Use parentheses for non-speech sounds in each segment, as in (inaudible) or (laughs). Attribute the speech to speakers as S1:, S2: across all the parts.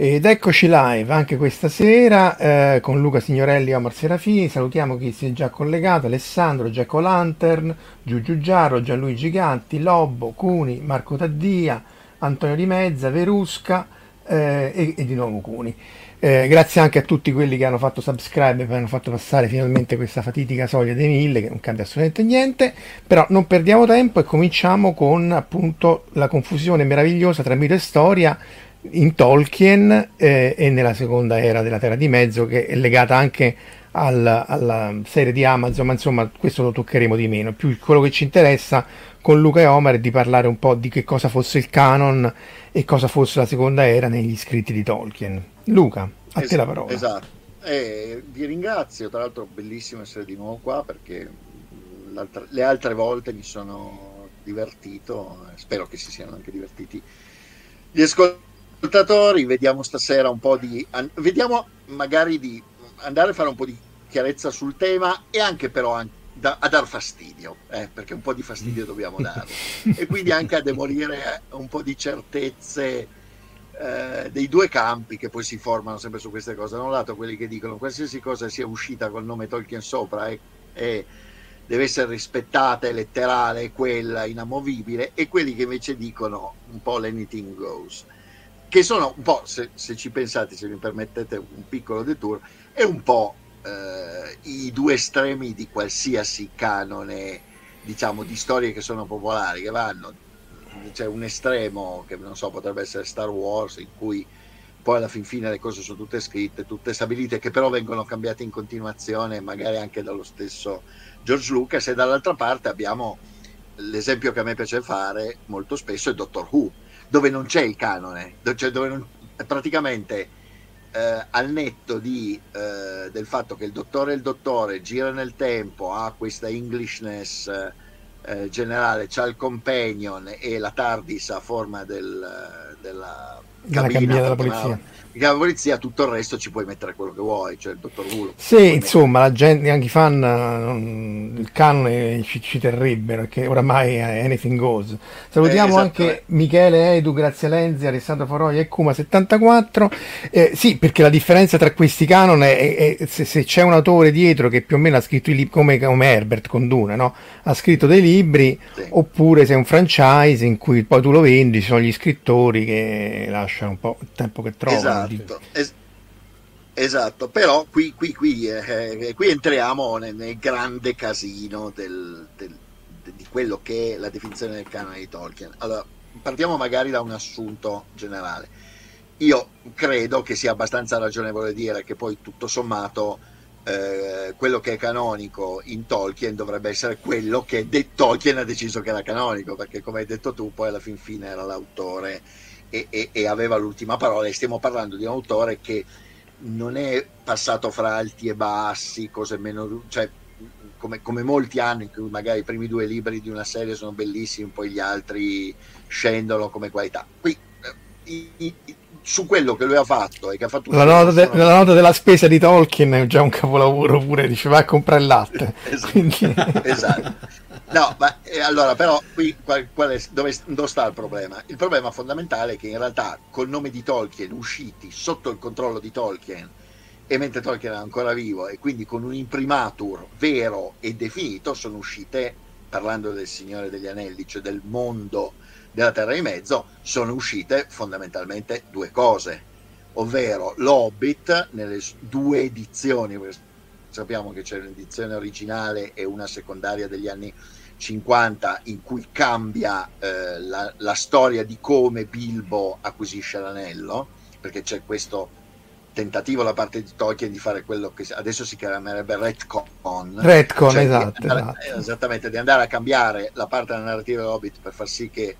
S1: Ed eccoci live anche questa sera eh, con Luca Signorelli e Omar Serafini. Salutiamo chi si è già collegato: Alessandro, Giaco Lantern, Giugiu Giaro, Gianluigi Gatti, Lobbo, Cuni, Marco Taddia, Antonio Di Mezza, Verusca eh, e, e, di nuovo Cuni. Eh, grazie anche a tutti quelli che hanno fatto subscribe e hanno fatto passare finalmente questa fatidica soglia dei mille che non cambia assolutamente niente. Però non perdiamo tempo e cominciamo con appunto la confusione meravigliosa tra mito e storia in Tolkien eh, e nella seconda era della Terra di Mezzo che è legata anche al, alla serie di Amazon, ma insomma questo lo toccheremo di meno. Più quello che ci interessa con Luca e Omar è di parlare un po' di che cosa fosse il canon e cosa fosse la seconda era negli scritti di Tolkien. Luca, a
S2: esatto,
S1: te la parola.
S2: Esatto, eh, vi ringrazio, tra l'altro bellissimo essere di nuovo qua perché le altre volte mi sono divertito, spero che si siano anche divertiti gli ascoltatori ascoltatori, vediamo stasera un po' di... vediamo magari di andare a fare un po' di chiarezza sul tema e anche però a, a dar fastidio, eh, perché un po' di fastidio dobbiamo dare. e quindi anche a demolire un po' di certezze eh, dei due campi che poi si formano sempre su queste cose. Da un lato quelli che dicono qualsiasi cosa sia uscita col nome Tolkien sopra e, e deve essere rispettata, è letterale, è quella, inamovibile, e quelli che invece dicono un po' l'anything goes che sono un po', se, se, ci pensate, se mi permettete un piccolo detour, è un po' eh, i due estremi di qualsiasi canone, diciamo, di storie che sono popolari, che vanno, c'è un estremo che non so, potrebbe essere Star Wars, in cui poi alla fin fine le cose sono tutte scritte, tutte stabilite, che però vengono cambiate in continuazione, magari anche dallo stesso George Lucas, e dall'altra parte abbiamo l'esempio che a me piace fare molto spesso è Doctor Who dove non c'è il canone, cioè dove non, praticamente eh, al netto di, eh, del fatto che il dottore e il dottore gira nel tempo, ha questa Englishness eh, generale, c'ha il companion e la TARDIS a forma del, della cabina,
S1: della polizia
S2: la polizia, tutto il resto ci puoi mettere quello che vuoi, cioè il dottor Who.
S1: Sì, insomma, la gente, anche i fan, non, il canone ci, ci terrebbero, perché oramai è anything goes. Salutiamo eh, anche Michele Edu, Grazia Lenzi, Alessandro Foroia e Kuma74. Eh, sì, perché la differenza tra questi canon è, è, se, se, c'è un autore dietro che più o meno ha scritto i libri, come, come Herbert con Dune, no? ha scritto dei libri, sì. oppure se è un franchise in cui poi tu lo vendi, ci sono gli scrittori che lasciano un po' il tempo che trovano.
S2: Esatto esatto, es- esatto. però qui, qui, qui, eh, qui entriamo nel, nel, grande casino del, del, quello che è la definizione del canone di Tolkien. Allora, partiamo magari da un assunto generale. Io credo che sia abbastanza ragionevole dire che poi tutto sommato eh, quello che è canonico in Tolkien dovrebbe essere quello che de- Tolkien ha deciso che era canonico, perché come hai detto tu poi alla fin fine era l'autore e, e, e aveva l'ultima parola e stiamo parlando di un autore che non è passato fra alti e bassi, cose meno... Cioè, come, come, molti anni in cui magari i primi due libri di una serie sono bellissimi, poi gli altri scendono come qualità. Qui eh, i, i, su quello che lui ha fatto e che ha fatto
S1: la nota, de- la nota, della spesa di Tolkien è già un capolavoro pure dice vai a comprare il latte (laughs)
S2: esatto, Quindi... (laughs) esatto. No ma eh, allora però qui qual, qual è, dove, dove, sta il problema? Il problema fondamentale è che in realtà col nome di Tolkien usciti sotto il controllo di Tolkien e mentre Tolkien era ancora vivo e quindi con un imprimatur vero e definito sono uscite parlando del Signore degli Anelli cioè del mondo della Terra di Mezzo sono uscite fondamentalmente due cose, ovvero l'Hobbit nelle due edizioni, sappiamo che c'è un'edizione originale e una secondaria degli anni 50 in cui cambia eh, la, la, storia di come Bilbo acquisisce l'anello, perché c'è questo tentativo da parte di Tolkien di fare quello che adesso si chiamerebbe retcon.
S1: Retcon, cioè esatto,
S2: andare,
S1: esatto.
S2: Esattamente, di andare a cambiare la parte della narrativa dell'Hobbit per far sì che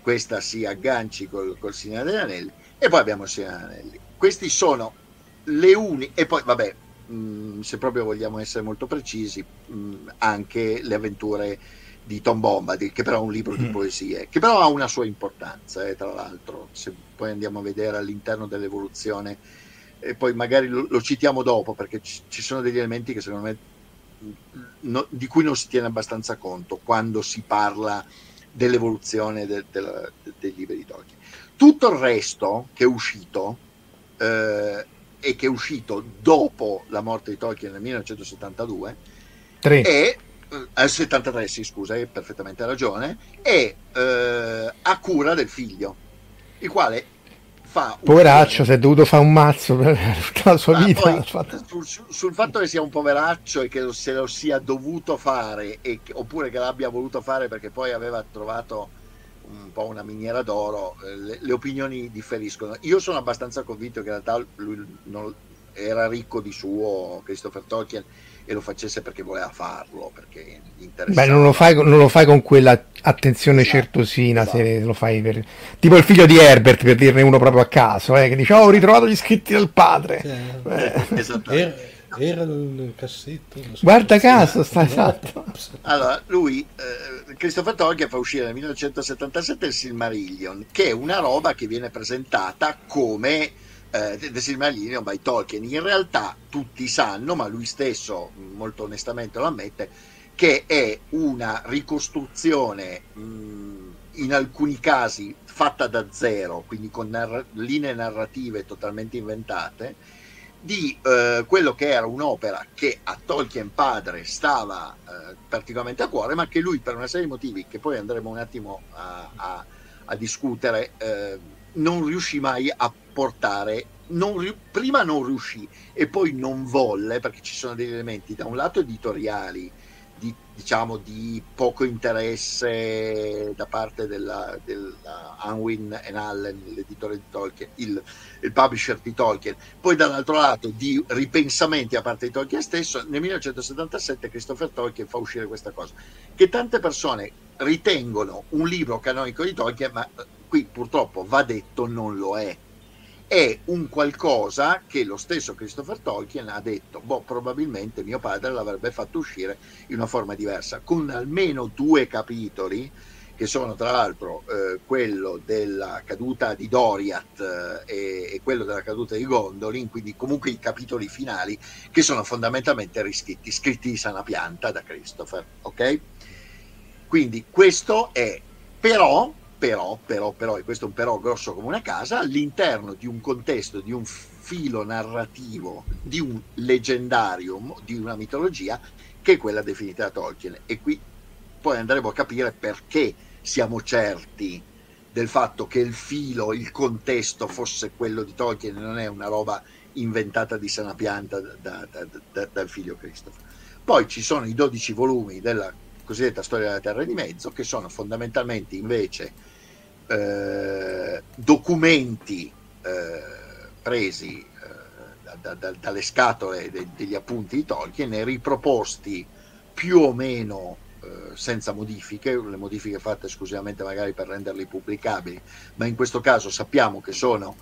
S2: questa si agganci col, col Signore degli Anelli e poi abbiamo il Signore degli Anelli. Questi sono le uniche, e poi vabbè, mh, mm, se proprio vogliamo essere molto precisi, mh, mm, anche le avventure di Tom Bombadil, che però è un libro di mm. poesie, che però ha una sua importanza, eh, tra l'altro, se poi andiamo a vedere all'interno dell'evoluzione, e poi magari lo, lo citiamo dopo, perché ci, ci, sono degli elementi che secondo me no, di cui non si tiene abbastanza conto quando si parla dell'evoluzione de, de, de, dei libri di Tolkien. Tutto il resto che è uscito eh, e che è uscito dopo la morte di Tolkien nel 1972 Tre. al eh, 73, sì, scusa, hai perfettamente ragione, è eh, a cura del figlio, il quale fa
S1: poveraccio si è dovuto fare un mazzo per (laughs) tutta la sua Ma vita poi,
S2: sul, sul, fatto che sia un poveraccio e che se lo sia dovuto fare e, oppure che l'abbia voluto fare perché poi aveva trovato un po' una miniera d'oro eh, le, le opinioni differiscono io sono abbastanza convinto che in realtà lui non, era ricco di suo Christopher Tolkien e lo facesse perché voleva farlo, perché
S1: gli interessava. Beh, non lo fai, non lo fai con quella attenzione esatto, certosina, esatto. se lo fai per... tipo il figlio di Herbert, per dirne uno proprio a caso, eh, che dice, oh, ho ritrovato gli scritti del padre.
S3: Sì, eh. Era, era nel cassetto.
S1: Guarda caso, sta esatto. (laughs)
S2: Allora, lui, eh, Christopher Tolkien fa uscire nel 1977 il Silmarillion, che è una roba che viene presentata come eh, The Silmarillion by Tolkien. In realtà tutti sanno, ma lui stesso molto onestamente lo ammette, che è una ricostruzione mh, in alcuni casi fatta da zero, quindi con narra- linee narrative totalmente inventate, di eh, quello che era un'opera che a Tolkien padre stava eh, particolarmente a cuore, ma che lui per una serie di motivi che poi andremo un attimo a, a, a discutere, eh, non riuscì mai a portare, non, prima non riuscì e poi non volle, perché ci sono degli elementi da un lato editoriali, di, diciamo di poco interesse da parte della, della Unwin and Allen, l'editore di Tolkien, il, il, publisher di Tolkien, poi dall'altro lato di ripensamenti a parte di Tolkien stesso, nel 1977 Christopher Tolkien fa uscire questa cosa, che tante persone ritengono un libro canonico di Tolkien, ma qui purtroppo va detto non lo è. È un qualcosa che lo stesso Christopher Tolkien ha detto, boh, probabilmente mio padre l'avrebbe fatto uscire in una forma diversa, con almeno due capitoli, che sono tra l'altro eh, quello della caduta di Doriath eh, e, quello della caduta di Gondolin, quindi comunque i capitoli finali che sono fondamentalmente riscritti, scritti di sana pianta da Christopher, ok? Quindi questo è, però però, però, però, e questo è un però grosso come una casa, all'interno di un contesto, di un filo narrativo, di un leggendario, di una mitologia, che è quella definita da Tolkien. E qui poi andremo a capire perché siamo certi del fatto che il filo, il contesto fosse quello di Tolkien e non è una roba inventata di sana pianta da, da, da, dal figlio Christopher. Poi ci sono i 12 volumi della cosiddetta storia della Terra di Mezzo, che sono fondamentalmente invece eh, documenti eh, presi eh, da, da, dalle scatole de, degli appunti di Tolkien e riproposti più o meno eh, senza modifiche, le modifiche fatte esclusivamente magari per renderli pubblicabili, ma in questo caso sappiamo che sono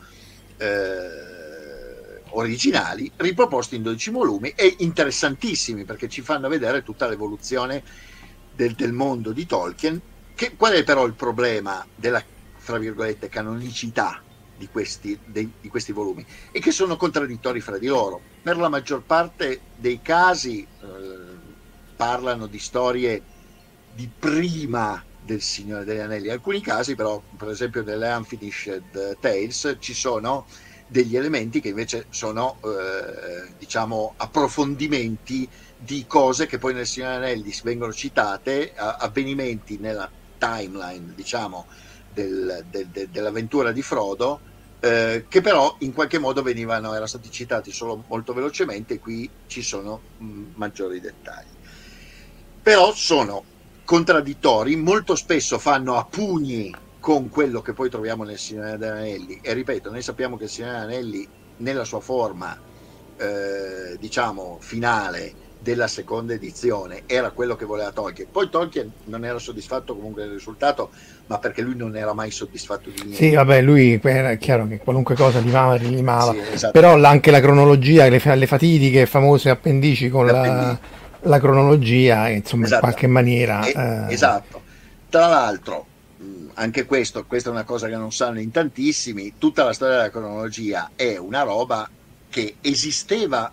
S2: eh, originali, riproposti in 12 volumi e interessantissimi perché ci fanno vedere tutta l'evoluzione del, del mondo di Tolkien. Che, qual è però il problema della, fra virgolette, canonicità di questi, dei, di questi volumi? E che sono contraddittori fra di loro. Per la maggior parte dei casi... Eh, parlano di storie di prima del Signore degli Anelli. In alcuni casi, però, per esempio nelle Unfinished Tales, ci sono degli elementi che invece sono, eh, diciamo, approfondimenti di cose che poi nel Signore degli Anelli vengono citate, avvenimenti nella timeline, diciamo, del, del, del, dell'avventura di Frodo, eh, che però in qualche modo venivano, erano stati citati solo molto velocemente, qui ci sono mh, maggiori dettagli. Però sono contraddittori, molto spesso fanno a pugni con quello che poi troviamo nel Signore degli Anelli. E ripeto, noi sappiamo che il Signore degli Anelli nella sua forma eh, diciamo finale della seconda edizione era quello che voleva Tolkien. Poi Tolkien non era soddisfatto comunque del risultato, ma perché lui non era mai soddisfatto di niente.
S1: Sì, vabbè, lui era chiaro che qualunque cosa limava, rilimava, sì, esatto. però anche la cronologia, le, le fatidiche famose appendici con la la cronologia, insomma, esatto. in qualche maniera.
S2: Eh... Esatto. Tra l'altro, anche questo, questa è una cosa che non sanno in tantissimi, tutta la storia della cronologia è una roba che esisteva,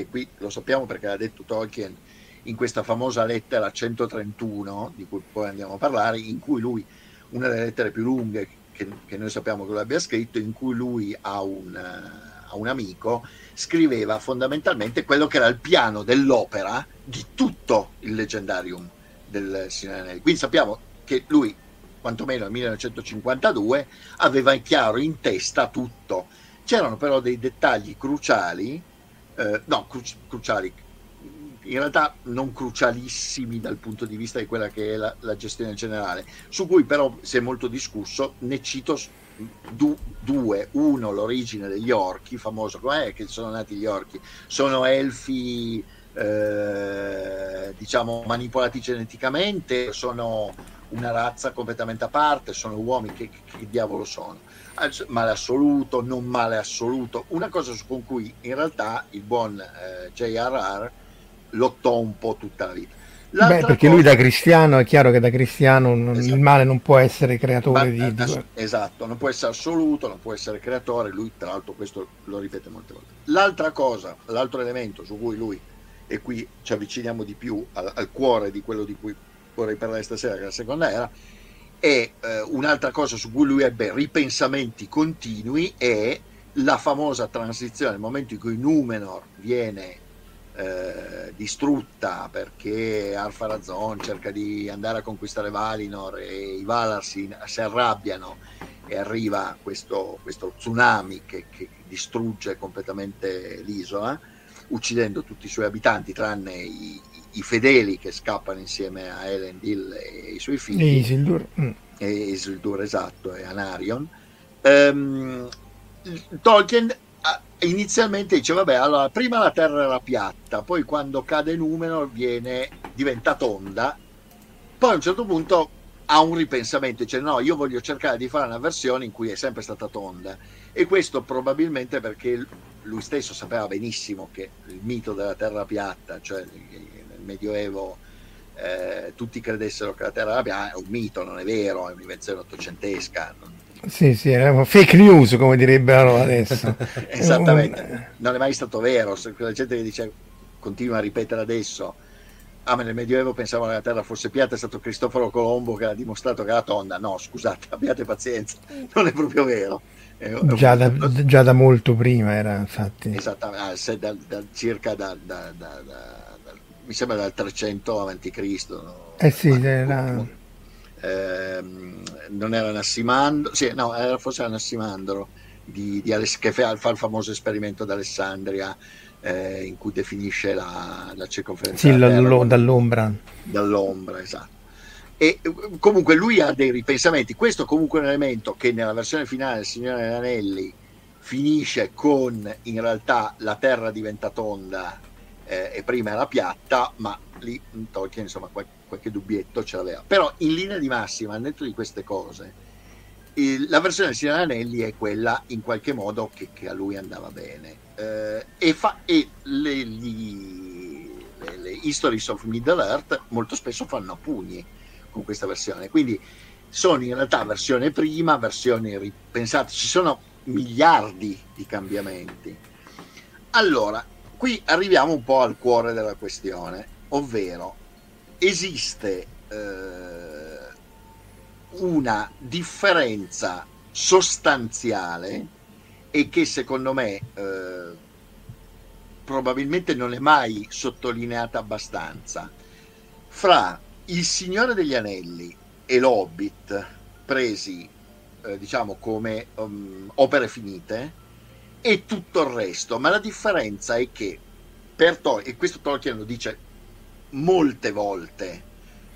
S2: e qui lo sappiamo perché l'ha detto Tolkien in questa famosa lettera 131, di cui poi andiamo a parlare, in cui lui, una delle lettere più lunghe che, che noi sappiamo che lui abbia scritto, in cui lui ha un, a un amico scriveva fondamentalmente quello che era il piano dell'opera di tutto il leggendarium del Signore. Quindi sappiamo che lui, quantomeno nel 1952, aveva chiaro in testa tutto. C'erano però dei dettagli cruciali, eh, no, cru- cruciali, in realtà non crucialissimi dal punto di vista di quella che è la, la gestione generale, su cui però si è molto discusso, ne cito du, due, uno l'origine degli orchi, famoso, com'è che sono nati gli orchi? Sono elfi eh, diciamo manipolati geneticamente, sono una razza completamente a parte, sono uomini che, che, diavolo sono? Male assoluto, non male assoluto, una cosa con cui in realtà il buon eh, J.R.R. lottò un po' tutta la vita
S1: Beh, perché cosa... lui da cristiano è chiaro che da cristiano non, esatto. il male non può essere creatore Ma, di, di...
S2: Esatto, non può essere assoluto, non può essere creatore, lui tra l'altro questo lo ripete molte volte. L'altra cosa, l'altro elemento su cui lui, e qui ci avviciniamo di più al, al cuore di quello di cui vorrei parlare stasera, che è la seconda era, e eh, un'altra cosa su cui lui ebbe ripensamenti continui è la famosa transizione, il momento in cui Numenor viene eh, distrutta perché Arfarazon cerca di andare a conquistare Valinor e i Valar si, si arrabbiano e arriva questo, questo tsunami che, che, distrugge completamente l'isola uccidendo tutti i suoi abitanti tranne i, i fedeli che scappano insieme a Elendil e i suoi figli.
S1: E Isildur,
S2: mm. e Isildur esatto e Anarion. Um, Tolkien inizialmente dice vabbè allora prima la terra era piatta poi quando cade Numenor viene diventa tonda poi a un certo punto ha un ripensamento dice no io voglio cercare di fare una versione in cui è sempre stata tonda e questo probabilmente perché lui stesso sapeva benissimo che il mito della terra piatta cioè medioevo eh, tutti credessero che la terra era piatta è un mito non è vero è un'invenzione ottocentesca
S1: sì, sì, una fake news come direbbero adesso. (laughs)
S2: Esattamente, non è mai stato vero, la gente che dice, continua a ripetere adesso, ah ma nel Medioevo pensavo che la Terra fosse piatta, è stato Cristoforo Colombo che ha dimostrato che era tonda, no scusate, (laughs) abbiate pazienza, non è proprio vero.
S1: Già da, già da molto prima era infatti.
S2: Esattamente, ah, da, da, circa da, mi sembra dal 300 avanti Cristo. No?
S1: Eh sì, ma, era...
S2: ehm, non era Nassimandro, sì, no, era, forse era Nassimandro di, di Ales- che fa, fa, il famoso esperimento d'Alessandria eh, in cui definisce la, la circonferenza
S1: sì, dall'ombra.
S2: Dall'ombra, esatto. E comunque lui ha dei ripensamenti. Questo comunque è un elemento che nella versione finale del Signore degli Anelli finisce con in realtà la Terra diventa tonda eh, e prima era piatta, ma lì Tolkien insomma qualche, qualche dubbietto ce l'aveva. Però in linea di massima, al netto di queste cose, il, la versione del Signore Anelli è quella in qualche modo che, che a lui andava bene. Eh, e, fa, e le, gli, le, le Histories of Middle Earth molto spesso fanno a pugni con questa versione. Quindi sono in realtà versione prima, versioni ripensate, ci sono miliardi di cambiamenti. Allora, qui arriviamo un po' al cuore della questione, ovvero esiste eh, una differenza sostanziale e che secondo me eh, probabilmente non è mai sottolineata abbastanza fra il Signore degli Anelli e l'Hobbit presi eh, diciamo come um, opere finite e tutto il resto, ma la differenza è che per Tolkien, e questo Tolkien lo dice molte volte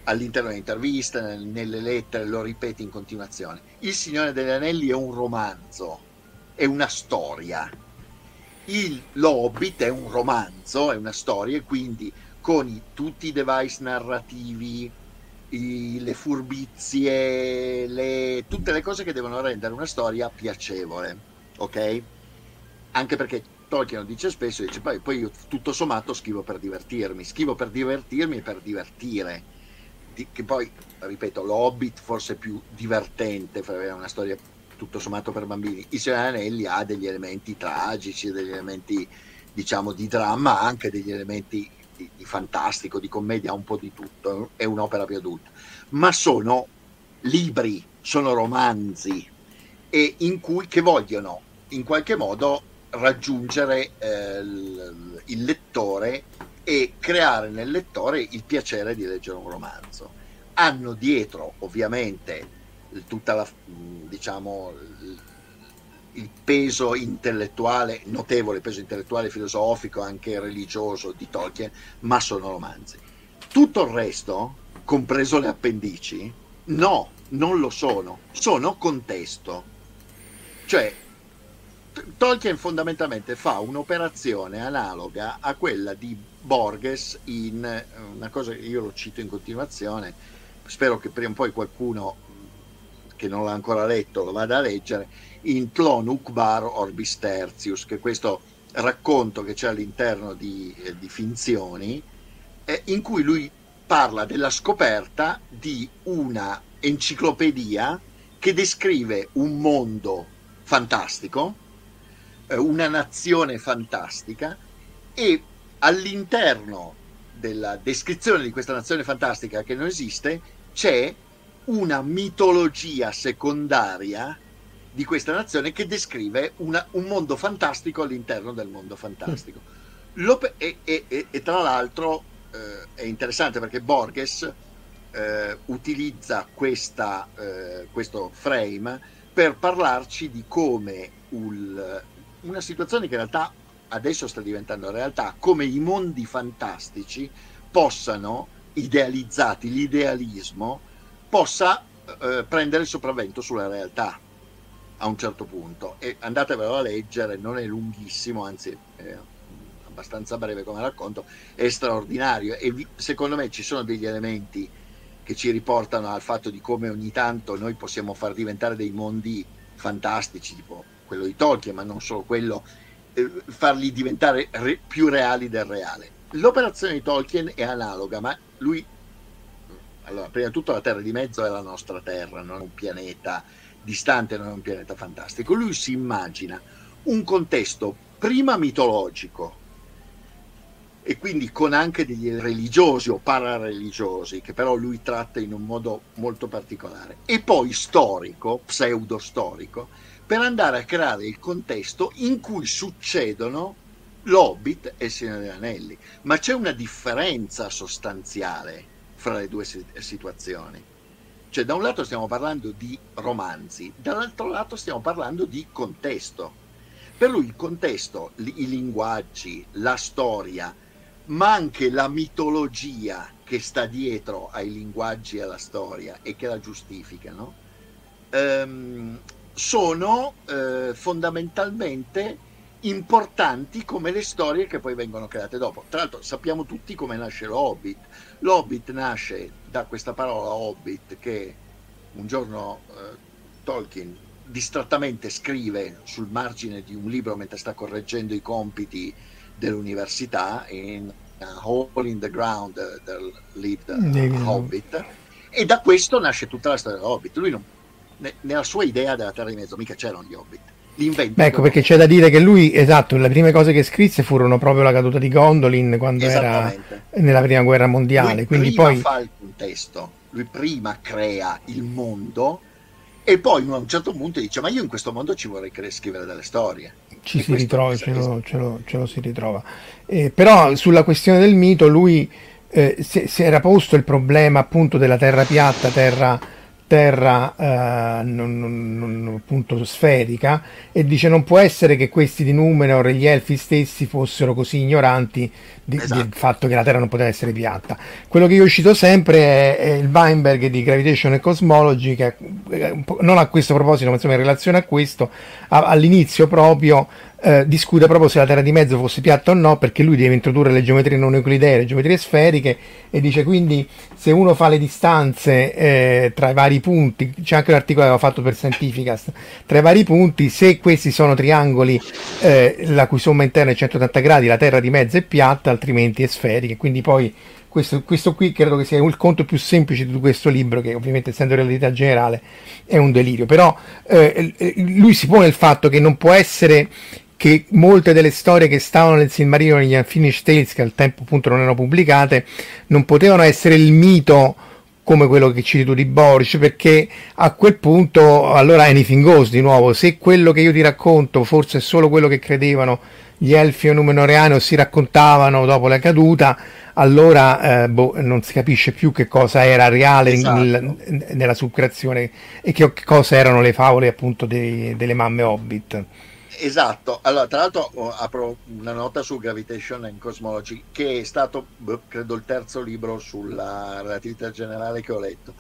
S2: all'interno delle interviste, nelle lettere, lo ripete in continuazione, Il Signore degli Anelli è un romanzo, è una storia. Il L'Hobbit è un romanzo, è una storia, e quindi con i, tutti i device narrativi, i, le furbizie, le, tutte le cose che devono rendere una storia piacevole, ok? Anche perché Tolkien dice spesso, dice poi, poi io tutto sommato scrivo per divertirmi, scrivo per divertirmi e per divertire, Di, che poi, ripeto, l'Hobbit forse è più divertente, è una storia tutto sommato per bambini, I Signore Anelli ha degli elementi tragici, degli elementi diciamo di dramma, anche degli elementi di, di, fantastico, di commedia, un po' di tutto, è un'opera più adulta, ma sono libri, sono romanzi e in cui che vogliono in qualche modo raggiungere eh, il, lettore e creare nel lettore il piacere di leggere un romanzo. Hanno dietro ovviamente tutta la diciamo il peso intellettuale, notevole peso intellettuale, filosofico, anche religioso di Tolkien, ma sono romanzi. Tutto il resto, compreso le appendici, no, non lo sono, sono contesto. Cioè, Tolkien fondamentalmente fa un'operazione analoga a quella di Borges in una cosa che io lo cito in continuazione, spero che prima o poi qualcuno che non l'ha ancora letto lo vada a leggere, in Tlon Ukbar Orbis Tertius, che è questo racconto che c'è all'interno di, eh, di Finzioni, eh, in cui lui parla della scoperta di una enciclopedia che descrive un mondo fantastico, eh, una nazione fantastica e all'interno della descrizione di questa nazione fantastica che non esiste c'è una mitologia secondaria di questa nazione che descrive una, un mondo fantastico all'interno del mondo fantastico. Mm. E, e, e, e, tra l'altro eh, è interessante perché Borges eh, utilizza questa, eh, questo frame per parlarci di come un, una situazione che in realtà adesso sta diventando realtà, come i mondi fantastici possano, idealizzati, l'idealismo, possa eh, prendere il sopravvento sulla realtà a un certo punto. E andatevelo a leggere, non è lunghissimo, anzi è abbastanza breve come racconto, è straordinario. E vi, secondo me ci sono degli elementi che ci riportano al fatto di come ogni tanto noi possiamo far diventare dei mondi fantastici, tipo quello di Tolkien, ma non solo quello, eh, farli diventare re, più reali del reale. L'operazione di Tolkien è analoga, ma lui, allora, prima di tutto la Terra di mezzo è la nostra Terra, non un pianeta distante non è un pianeta fantastico. Lui si immagina un contesto prima mitologico e quindi con anche degli religiosi o parareligiosi che però lui tratta in un modo molto particolare e poi storico, pseudo-storico, per andare a creare il contesto in cui succedono l'Hobbit e il Signore degli Anelli. Ma c'è una differenza sostanziale fra le due situazioni cioè, da un lato stiamo parlando di romanzi, dall'altro lato stiamo parlando di contesto. Per lui il contesto, i linguaggi, la storia, ma anche la mitologia che sta dietro ai linguaggi e alla storia e che la giustificano, ehm, sono eh, fondamentalmente importanti come le storie che poi vengono create dopo. Tra l'altro sappiamo tutti come nasce l'Hobbit. L'Hobbit nasce da questa parola Hobbit che un giorno eh, Tolkien distrattamente scrive sul margine di un libro mentre sta correggendo i compiti dell'università in uh, Hole in the Ground uh, del lived uh, Hobbit e da questo nasce tutta la storia dell'Hobbit. Lui non, nella sua idea della Terra di Mezzo mica c'erano gli Hobbit
S1: Beh, ecco perché c'è da dire che lui, esatto, le prime cose che scrisse furono proprio la caduta di Gondolin quando era nella prima guerra mondiale.
S2: Lui
S1: quindi
S2: prima
S1: poi
S2: fa il contesto, lui prima crea il mondo e poi a un certo punto dice ma io in questo mondo ci vorrei scrivere delle storie.
S1: Ci e si ritrova, ce lo, ce, lo, ce lo, si ritrova. Eh, però sulla questione del mito lui eh, si, si era posto il problema appunto della terra piatta, terra terra eh, non, non, non, appunto sferica e dice non può essere che questi di Numenor e gli elfi stessi fossero così ignoranti di, esatto. del fatto che la terra non poteva essere piatta quello che io cito sempre è, è il Weinberg di Gravitation and Cosmology che non a questo proposito ma insomma in relazione a questo a, all'inizio proprio eh, discute proprio se la Terra di mezzo fosse piatta o no, perché lui deve introdurre le geometrie non euclidee, le geometrie sferiche, e dice quindi se uno fa le distanze eh, tra i vari punti, c'è anche l'articolo che aveva fatto per Scientificast, tra i vari punti, se questi sono triangoli eh, la cui somma interna è 180 gradi, la Terra di mezzo è piatta, altrimenti è sferica, quindi poi questo, questo, qui credo che sia il conto più semplice di questo libro, che ovviamente essendo realtà generale è un delirio, però eh, lui si pone il fatto che non può essere che molte delle storie che stavano nel Silmarino negli Unfinished Tales, che al tempo appunto non erano pubblicate, non potevano essere il mito come quello che citi tu di Boris, perché a quel punto allora anything goes di nuovo. Se quello che io ti racconto forse è solo quello che credevano gli elfi o numenoreani o si raccontavano dopo la caduta, allora eh, boh, non si capisce più che cosa era reale esatto. nel, nella subcreazione e che, che, cosa erano le favole appunto dei, delle mamme hobbit.
S2: Esatto, allora tra l'altro oh, apro una nota su Gravitation and Cosmology che è stato boh, credo il terzo libro sulla relatività generale che ho letto.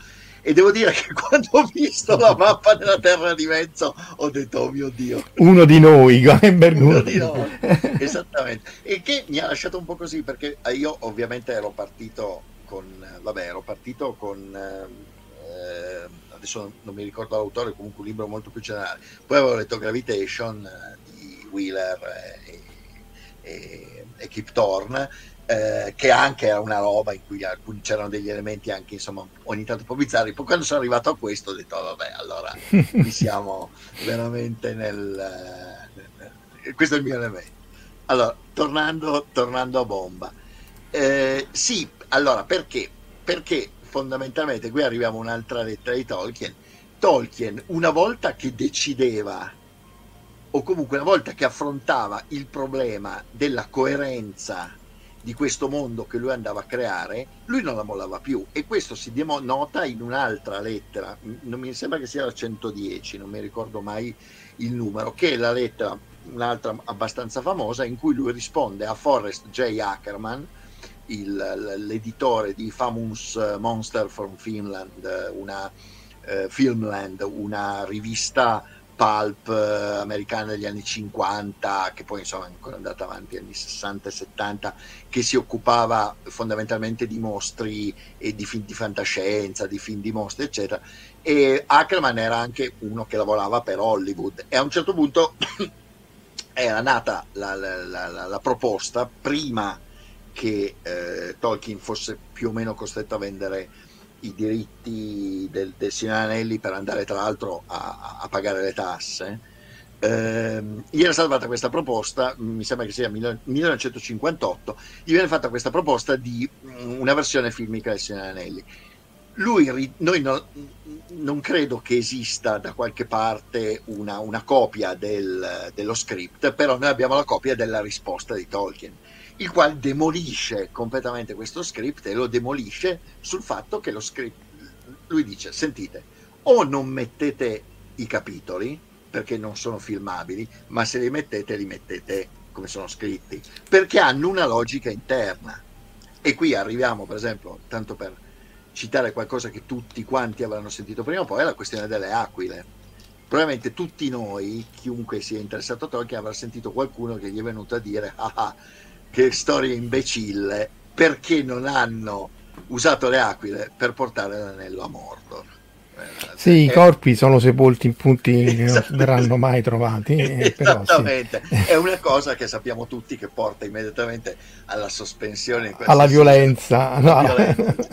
S2: E devo dire che (laughs) quando ho visto la mappa della Terra di mezzo ho detto oh mio Dio.
S1: Uno di noi (laughs)
S2: Goenberg uno di noi. esattamente. E che mi ha lasciato un po' così perché io ovviamente ero partito con vabbè ero partito con eh, adesso non mi ricordo l'autore, comunque un libro molto più generale. Poi avevo letto Gravitation eh, di Wheeler e, e, e Kip Thorne, eh, che anche era una roba in cui alcuni, c'erano degli elementi anche insomma ogni tanto un po' bizzarri. Poi quando sono arrivato a questo ho detto, oh, vabbè, allora qui (laughs) siamo veramente nel... questo è il mio elemento. Allora, tornando, tornando a bomba. Eh, sì, allora perché? Perché fondamentalmente qui arriviamo a un'altra lettera di Tolkien. Tolkien, una volta che decideva, o comunque una volta che affrontava il problema della coerenza di questo mondo che lui andava a creare, lui non la mollava più e questo si nota in un'altra lettera, non mi sembra che sia la 110, non mi ricordo mai il numero, che è la lettera, un'altra abbastanza famosa, in cui lui risponde a Forrest J. Ackerman, il, l'editore di Famous Monster from Finland, una eh, Filmland, una rivista pulp eh, americana degli anni 50, che poi insomma è ancora andata avanti negli anni 60 e 70, che si occupava fondamentalmente di mostri e di film di fantascienza, di film di mostri, eccetera. E Ackerman era anche uno che lavorava per Hollywood e a un certo punto (coughs) era nata la, la, la, la proposta prima che eh, Tolkien fosse più o meno costretto a vendere i diritti del, del Signore Anelli per andare tra l'altro a, a pagare le tasse. Eh, gli era stata fatta questa proposta, mi sembra che sia 1958, gli viene fatta questa proposta di mm, una versione filmica del Signore Anelli. Lui, noi no, non credo che esista da qualche parte una, una copia del, dello script, però noi abbiamo la copia della risposta di Tolkien il quale demolisce completamente questo script e lo demolisce sul fatto che lo script, lui dice, sentite, o non mettete i capitoli, perché non sono filmabili, ma se li mettete li mettete come sono scritti, perché hanno una logica interna. E qui arriviamo, per esempio, tanto per citare qualcosa che tutti quanti avranno sentito prima o poi, è la questione delle aquile. Probabilmente tutti noi, chiunque sia interessato a Tolkien, avrà sentito qualcuno che gli è venuto a dire ah, ah che storia imbecille, perché non hanno usato le aquile per portare l'anello a Mordor.
S1: Sì, eh, i corpi sono sepolti in punti che non verranno mai trovati. Eh,
S2: Esattamente, sì. è una cosa che sappiamo tutti che porta immediatamente alla sospensione.
S1: Alla violenza. No. violenza.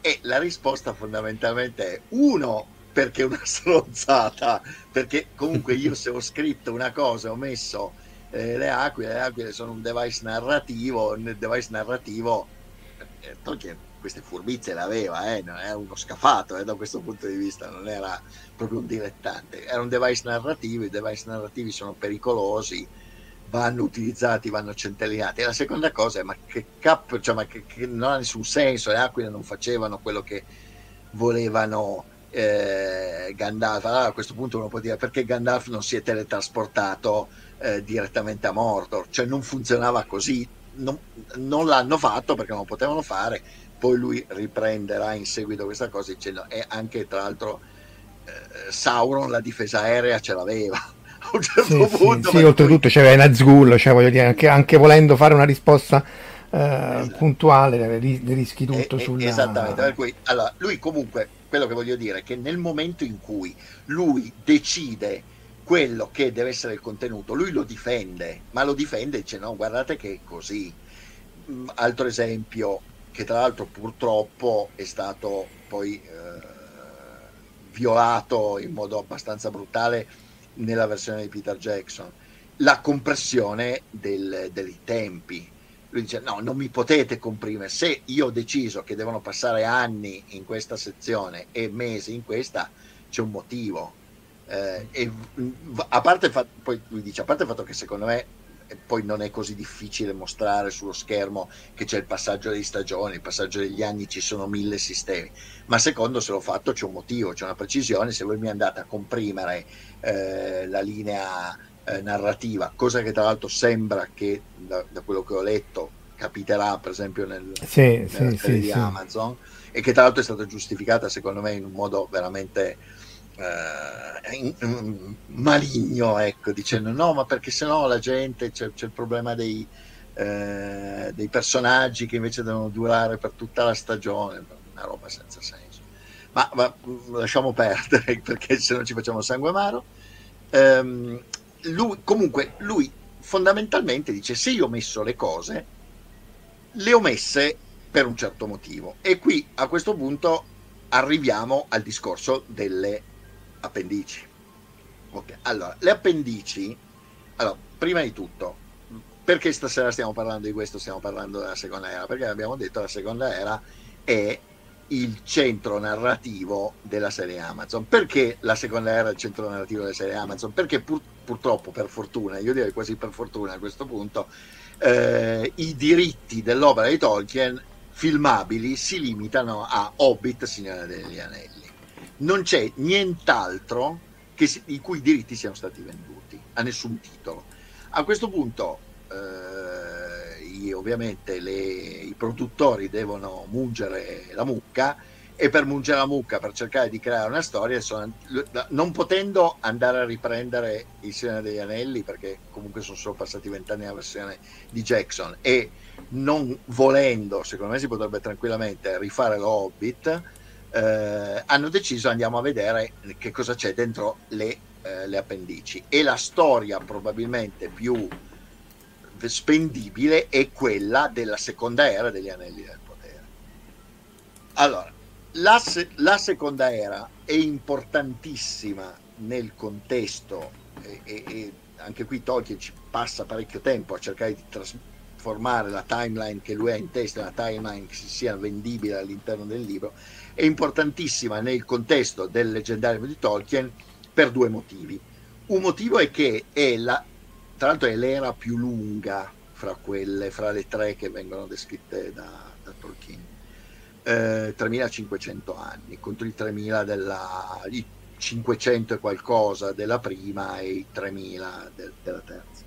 S2: E la risposta fondamentalmente è uno, perché è una (laughs) stronzata, perché comunque io se ho scritto una cosa, ho messo eh, le aquile, le aquile sono un device narrativo, nel device narrativo eh, Tolkien queste furbizie le aveva, eh, era uno scafato eh, da questo punto di vista, non era proprio un dilettante, era un device narrativo, i device narrativi sono pericolosi, vanno utilizzati, vanno centellinati. E la seconda cosa è ma che cap, cioè, ma che, che non ha nessun senso, le aquile non facevano quello che volevano eh, Gandalf. Allora a questo punto uno può dire perché Gandalf non si è teletrasportato eh, direttamente a Mordor, cioè non funzionava così, non, non, l'hanno fatto perché non potevano fare, poi lui riprenderà in seguito questa cosa dicendo e anche tra l'altro eh, Sauron la difesa aerea ce l'aveva (laughs) a un certo
S1: sì,
S2: punto.
S1: Sì, sì oltretutto cui... c'era Nazgul, cioè voglio dire, anche, anche volendo fare una risposta eh, esatto. puntuale, rischi tutto
S2: e,
S1: sulla...
S2: Esattamente, per cui allora, lui comunque, quello che voglio dire è che nel momento in cui lui decide quello che deve essere il contenuto, lui lo difende, ma lo difende e dice no, guardate che è così. Mm, altro esempio, che tra l'altro purtroppo è stato poi eh, violato in modo abbastanza brutale nella versione di Peter Jackson, la compressione del, dei tempi. Lui dice no, non mi potete comprimere, se io ho deciso che devono passare anni in questa sezione e mesi in questa, c'è un motivo. Eh, e a parte, il fatto, poi lui dice, a parte il fatto che secondo me poi non è così difficile mostrare sullo schermo che c'è il passaggio delle stagioni, il passaggio degli anni, ci sono mille sistemi, ma secondo se l'ho fatto c'è un motivo, c'è una precisione, se voi mi andate a comprimere eh, la linea eh, narrativa, cosa che tra l'altro sembra che da, da, quello che ho letto capiterà per esempio nel,
S1: sì, nella sì, serie
S2: sì, di Amazon e che tra l'altro è stata giustificata secondo me in un modo veramente eh, in, in, maligno, ecco, dicendo no, ma perché sennò la gente c'è, c'è il problema dei, eh, dei, personaggi che invece devono durare per tutta la stagione, una roba senza senso. Ma, ma lasciamo perdere (laughs) perché se no ci facciamo sangue amaro. Um, lui, comunque, lui fondamentalmente dice: Se io ho messo le cose, le ho messe per un certo motivo. E qui a questo punto arriviamo al discorso delle appendici. Ok, allora, le appendici, allora, prima di tutto, perché stasera stiamo parlando di questo? Stiamo parlando della seconda era, perché abbiamo detto che la seconda era è il centro narrativo della serie Amazon. Perché la seconda era il centro narrativo della serie Amazon? Perché pur, purtroppo, per fortuna, io direi quasi per fortuna a questo punto, eh, i diritti dell'opera di Tolkien filmabili si limitano a Hobbit, Signore degli Anelli non c'è nient'altro che, i cui diritti siano stati venduti a nessun titolo. A questo punto, eh, ovviamente, le, i produttori devono mungere la mucca e per mungere la mucca, per cercare di creare una storia, sono, non potendo andare a riprendere il Signore degli Anelli, perché comunque sono solo passati vent'anni la versione di Jackson, e non volendo, secondo me si potrebbe tranquillamente rifare lo Hobbit, eh, hanno deciso andiamo a vedere che cosa c'è dentro le, eh, le appendici. E la storia probabilmente più spendibile è quella della seconda era degli anelli del potere allora la, se- la seconda era è importantissima nel contesto e, e, e anche qui Tolkien ci passa parecchio tempo a cercare di trasformare la timeline che lui ha in testa, una timeline che sia vendibile all'interno del libro, è importantissima nel contesto del leggendario di Tolkien per due motivi. Un motivo è che è la, tra l'altro è l'era più lunga fra quelle, fra le tre che vengono descritte da, da Tolkien. Eh, 3500 anni contro i 3000 della, i 500 e qualcosa della prima e i 3000 de- della terza.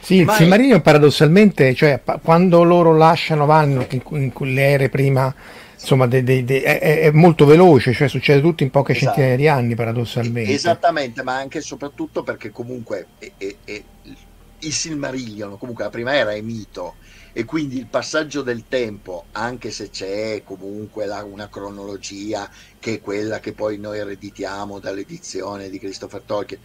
S1: Sì, il
S2: Ma è-
S1: Silmarillion paradossalmente, cioè quando loro lasciano vanno in, in quelle ere prima, insomma, de- de- de- è, è- è molto veloce, cioè succede tutto in poche
S2: Esatto.
S1: centinaia di anni paradossalmente.
S2: Esattamente, ma anche e soprattutto perché comunque è- è- è- il Silmarillion, comunque la prima era è mito e quindi il passaggio del tempo, anche se c'è comunque la- una cronologia che è quella che poi noi ereditiamo dall'edizione di Christopher Tolkien,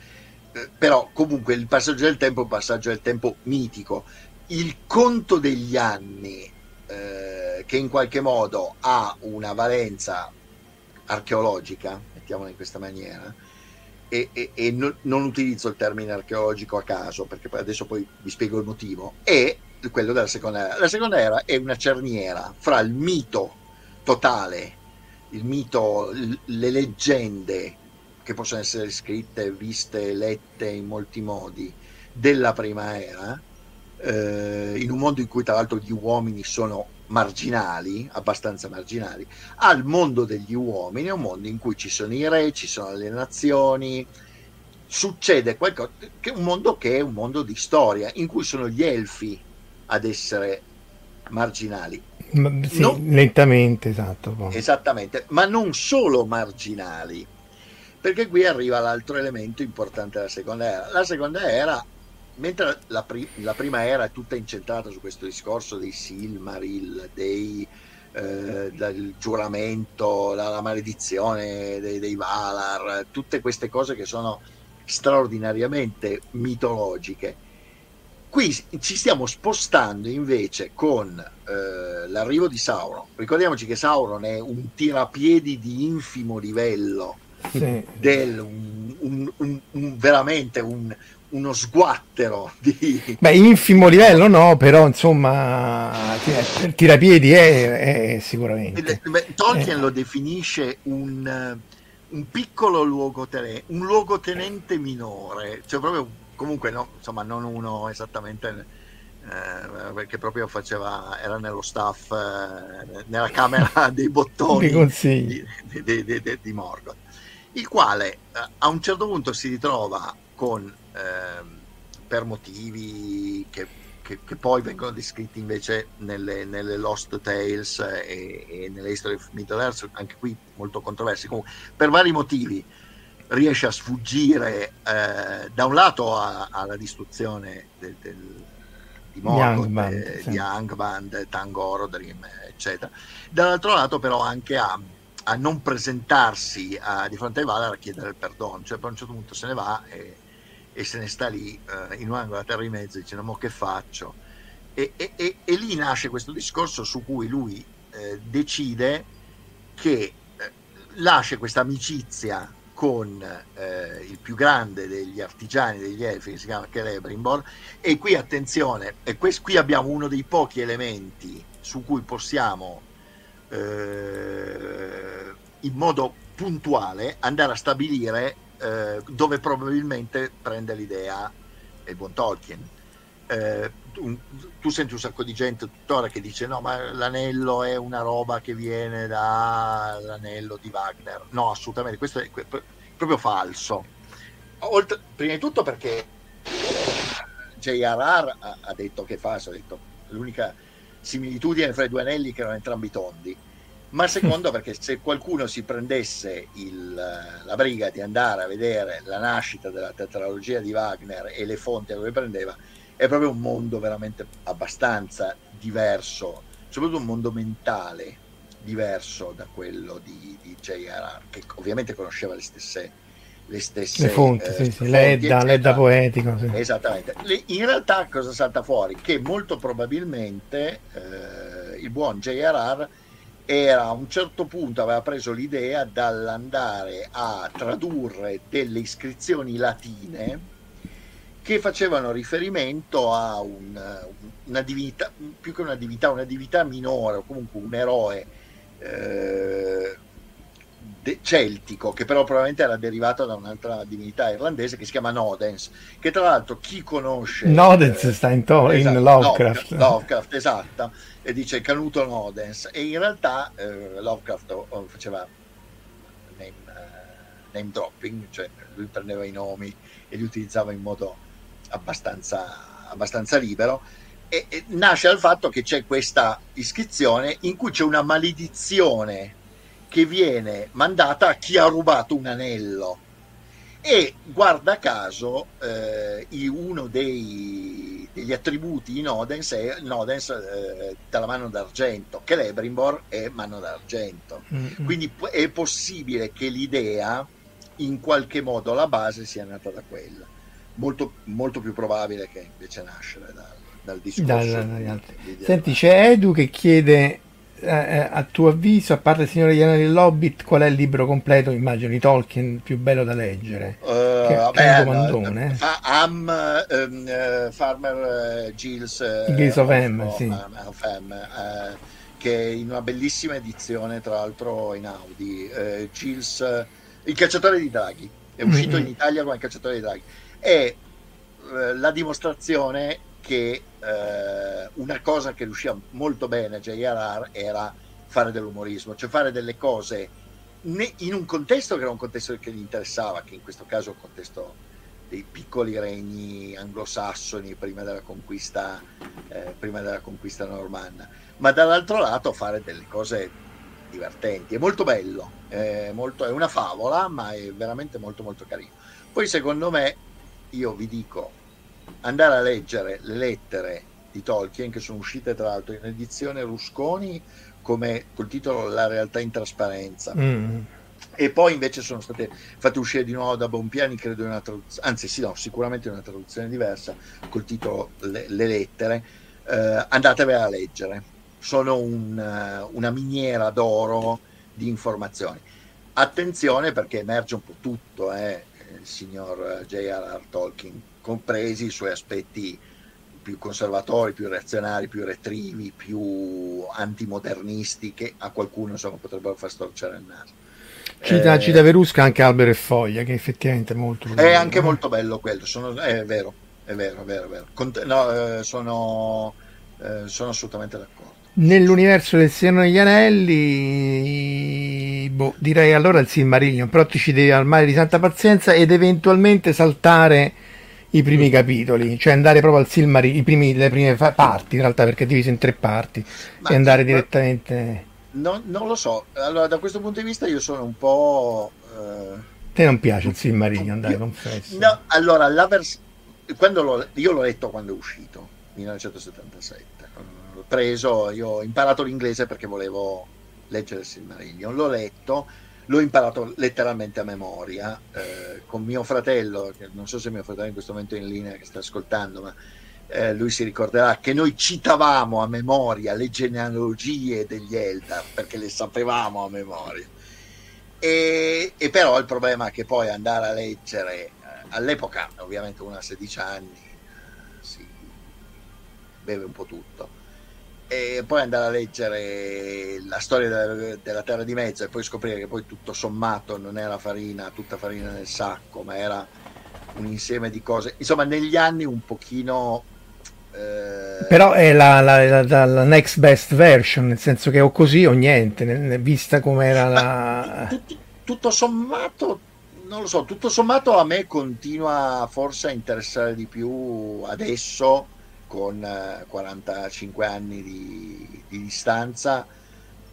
S2: eh, però comunque il passaggio del tempo è un passaggio del tempo mitico. Il conto degli anni, eh, che in qualche modo ha una valenza archeologica, mettiamola in questa maniera, e, e- e no- non utilizzo il termine archeologico a caso, perché adesso poi vi spiego il motivo, è quello della seconda era. La seconda era è una cerniera fra il mito totale, il mito, le leggende che possono essere scritte, viste, lette in molti modi della prima era, eh, in un mondo in cui tra l'altro gli uomini sono marginali, abbastanza marginali, al mondo degli uomini, è un mondo in cui ci sono i re, ci sono le nazioni, succede qualcosa, che è un mondo che è un mondo di storia, in cui sono gli elfi ad essere marginali.
S1: Ma- sì,
S2: No.
S1: lentamente, esatto. poi.
S2: Esattamente, ma non solo marginali, perché qui arriva l'altro elemento importante della seconda era. La seconda era, mentre la, pri- la prima era è tutta incentrata su questo discorso dei Silmaril, dei, eh, del giuramento, la, la maledizione dei, dei Valar, tutte queste cose che sono straordinariamente mitologiche. Qui ci stiamo spostando invece con eh, l'arrivo di Sauron. Ricordiamoci che Sauron è un tirapiedi di infimo livello,
S1: Sì.
S2: del, un, un- un- veramente un- uno sguattero di...
S1: Beh, infimo livello no, però insomma, tira- il tirapiedi è, è sicuramente.
S2: Tolkien
S1: Eh.
S2: lo definisce un, eh, un piccolo luogotenente, un luogotenente minore, cioè proprio comunque no, insomma non uno esattamente eh, perché proprio faceva, era nello staff, eh, nella camera (laughs) dei bottoni di, di- di- di Morgoth, il quale eh, a un certo punto si ritrova con, ehm, per motivi che, che- che poi vengono descritti invece nelle, nelle Lost Tales e, e nelle History of Middle Earth, anche qui molto controversi, comunque per vari motivi riesce a sfuggire eh, da un lato a- alla distruzione del, del- di Morgoth,
S1: Angband,
S2: eh,
S1: sì.
S2: di Angband, Tangorodrim, eccetera. Dall'altro lato però anche a, a non presentarsi a- di fronte ai Valar a chiedere il perdono, cioè a un certo punto se ne va e, e se ne sta lì eh, in un angolo della terra di mezzo dicendo ma che faccio? E, e- e- e lì nasce questo discorso su cui lui eh, decide che eh, lascia questa amicizia con eh, il più grande degli artigiani degli elfi che si chiama Celebrimbor e qui attenzione e quest- qui abbiamo uno dei pochi elementi su cui possiamo eh, in modo puntuale andare a stabilire eh, dove probabilmente prende l'idea il buon Tolkien. Eh, tu, tu senti un sacco di gente tuttora che dice no ma l'anello è una roba che viene dall'anello di Wagner. No assolutamente questo è proprio falso. Oltre, prima di tutto perché J.R.R. ha, detto che falso ha detto l'unica similitudine fra i due anelli che erano entrambi tondi ma secondo perché se qualcuno si prendesse il, la briga di andare a vedere la nascita della tetralogia di Wagner e le fonti dove prendeva è proprio un mondo veramente abbastanza diverso, soprattutto un mondo mentale diverso da quello di, di J.R.R. che ovviamente conosceva le stesse le stesse
S1: Le fonti,
S2: eh,
S1: sì, sì, l'Edda, l'Edda poetico. Sì.
S2: Esattamente. Le- in realtà cosa salta fuori? Che molto probabilmente eh, il buon J.R.R. era a un certo punto aveva preso l'idea dall'andare a tradurre delle iscrizioni latine che facevano riferimento a un- una divinità, più che una divinità, una divinità minore o comunque un eroe eh, de- celtico che però probabilmente era derivato da un'altra divinità irlandese che si chiama Nodens che tra l'altro chi conosce
S1: Nodens
S2: eh,
S1: sta in, to- in
S2: esatto,
S1: Lovecraft.
S2: Lovecraft, esatto, e dice Canuto Nodens e in realtà eh, Lovecraft oh, faceva name, eh, name dropping, cioè lui prendeva i nomi e li utilizzava in modo abbastanza, abbastanza libero. E, e nasce dal fatto che c'è questa iscrizione in cui c'è una maledizione che viene mandata a chi ha rubato un anello. E guarda caso, eh, uno dei, degli attributi in Odens è Nodens eh, dalla mano d'argento, che l'Ebrimbor è mano d'argento. Mm-hmm. Quindi è possibile che l'idea, in qualche modo, la base sia nata da quella. Molto, molto più probabile che invece nascere dal, dal discorso. Da, da,
S1: Senti, c'è Edu che chiede eh, eh, a tuo avviso, a parte il Signore degli Anelli dell'Hobbit, qual è il libro completo, immagino, di Tolkien più bello da leggere? Uh, che, vabbè, che un comandone.
S2: Uh, Am, um, uh, Farmer uh, Gilles,
S1: Gilles of M, sì.
S2: of M che è in una bellissima edizione, tra l'altro in Audi. Gilles, il cacciatore di draghi, è uscito mm-hmm. in Italia come il cacciatore di draghi. È la dimostrazione che eh, una cosa che riusciva molto bene J.R.R. era fare dell'umorismo, cioè fare delle cose in un contesto che era un contesto che gli interessava, che in questo caso è un contesto dei piccoli regni anglosassoni prima della conquista, eh, prima della conquista normanna, ma dall'altro lato fare delle cose divertenti. È molto bello, è, molto, è una favola, ma è veramente molto molto carino. Poi secondo me, io vi dico, andare a leggere le lettere di Tolkien che sono uscite tra l'altro in edizione Rusconi come col titolo La realtà in trasparenza. Mm. E poi invece sono state fatte uscire di nuovo da Bompiani, credo in una traduzione, anzi sì, no, sicuramente in una traduzione diversa, col titolo Le, le lettere. Eh, andatevele a leggere, sono un, uh, una miniera d'oro di informazioni. Attenzione perché emerge un po' tutto, eh, il signor J.R.R. Tolkien compresi i suoi aspetti più conservatori, più reazionari, più retrivi, più antimodernisti che a qualcuno insomma, potrebbero far storcere il naso.
S1: Cita, eh, cita Verusca anche Albero e Foglia, che effettivamente è molto
S2: bello. È anche molto bello quello, sono, è vero, è vero, è vero. È vero. Cont- no, eh, sono, eh, sono assolutamente d'accordo.
S1: Nell'universo del Signore degli Anelli, boh, direi allora il Silmarillion, però ti ci devi al mare di santa pazienza ed eventualmente saltare i primi capitoli, cioè andare proprio al Silmarillion, le prime fa- parti in realtà perché è diviso in tre parti ma, e andare direttamente...
S2: No, non lo so, allora da questo punto di vista io sono un po'... Uh...
S1: Te non piace il Silmarillion, dai, confesso.
S2: No, allora, la vers- quando l'ho, io l'ho letto quando è uscito, 1977, l'ho preso, io ho imparato l'inglese perché volevo leggere il Silmarillion, l'ho letto l'ho imparato letteralmente a memoria eh, con mio fratello, che non so se mio fratello in questo momento è in linea che sta ascoltando, ma eh, lui si ricorderà che noi citavamo a memoria le genealogie degli Eldar perché le sapevamo a memoria. E, e però il problema è che poi andare a leggere, eh, all'epoca ovviamente uno a 16 anni si beve un po' tutto e poi andare a leggere la storia della, della, Terra di Mezzo e poi scoprire che poi tutto sommato non era farina, tutta farina nel sacco, ma era un insieme di cose. Insomma, negli anni un pochino...
S1: Eh... Però è la, la, la, la, next best version, nel senso che o così o niente, vista come era la...
S2: Tutto, tutto sommato non lo so, tutto sommato a me continua forse a interessare di più adesso con 45 eh, anni di, di distanza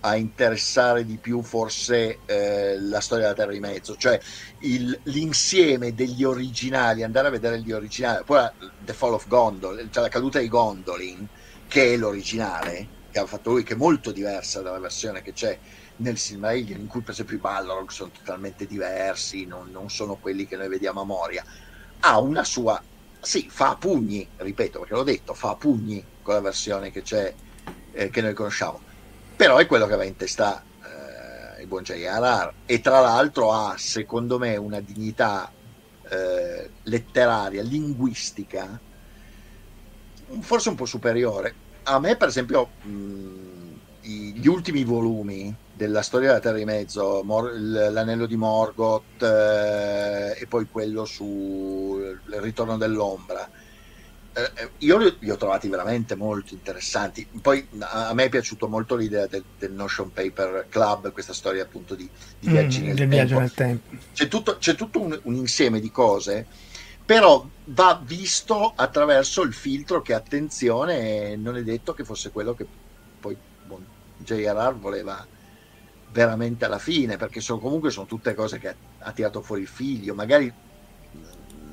S2: a interessare di più forse eh, la storia della Terra di Mezzo, cioè il, l'insieme degli originali, andare a vedere gli originali, poi The Fall of Gondol, cioè la caduta di Gondolin, che è l'originale che ha fatto lui, che è molto diversa dalla versione che c'è nel Silmarillion, in cui per esempio i Balrog sono totalmente diversi, non, non sono quelli che noi vediamo a Moria, ha una sua sì, fa a pugni, ripeto, perché l'ho detto, fa a pugni con la versione che c'è, eh, che noi conosciamo, però è quello che va in testa eh, il buon J.R.R. e tra l'altro ha, secondo me, una dignità eh, letteraria, linguistica, forse un po' superiore. A me, per esempio, mh, gli ultimi volumi della storia della Terra di Mezzo, Mor- l'anello di Morgoth eh, e poi quello sul ritorno dell'ombra. eh, io li, li, ho trovati veramente molto interessanti. Poi a, me è piaciuto molto l'idea del, del, Notion Paper Club, questa storia appunto di, di
S1: mm, viaggi, nel, tempo. viaggio nel tempo.
S2: C'è tutto, c'è tutto un, un, insieme di cose, però va visto attraverso il filtro che attenzione, non è detto che fosse quello che poi bon, JRR voleva veramente alla fine, perché sono, comunque sono tutte cose che ha tirato fuori il figlio, magari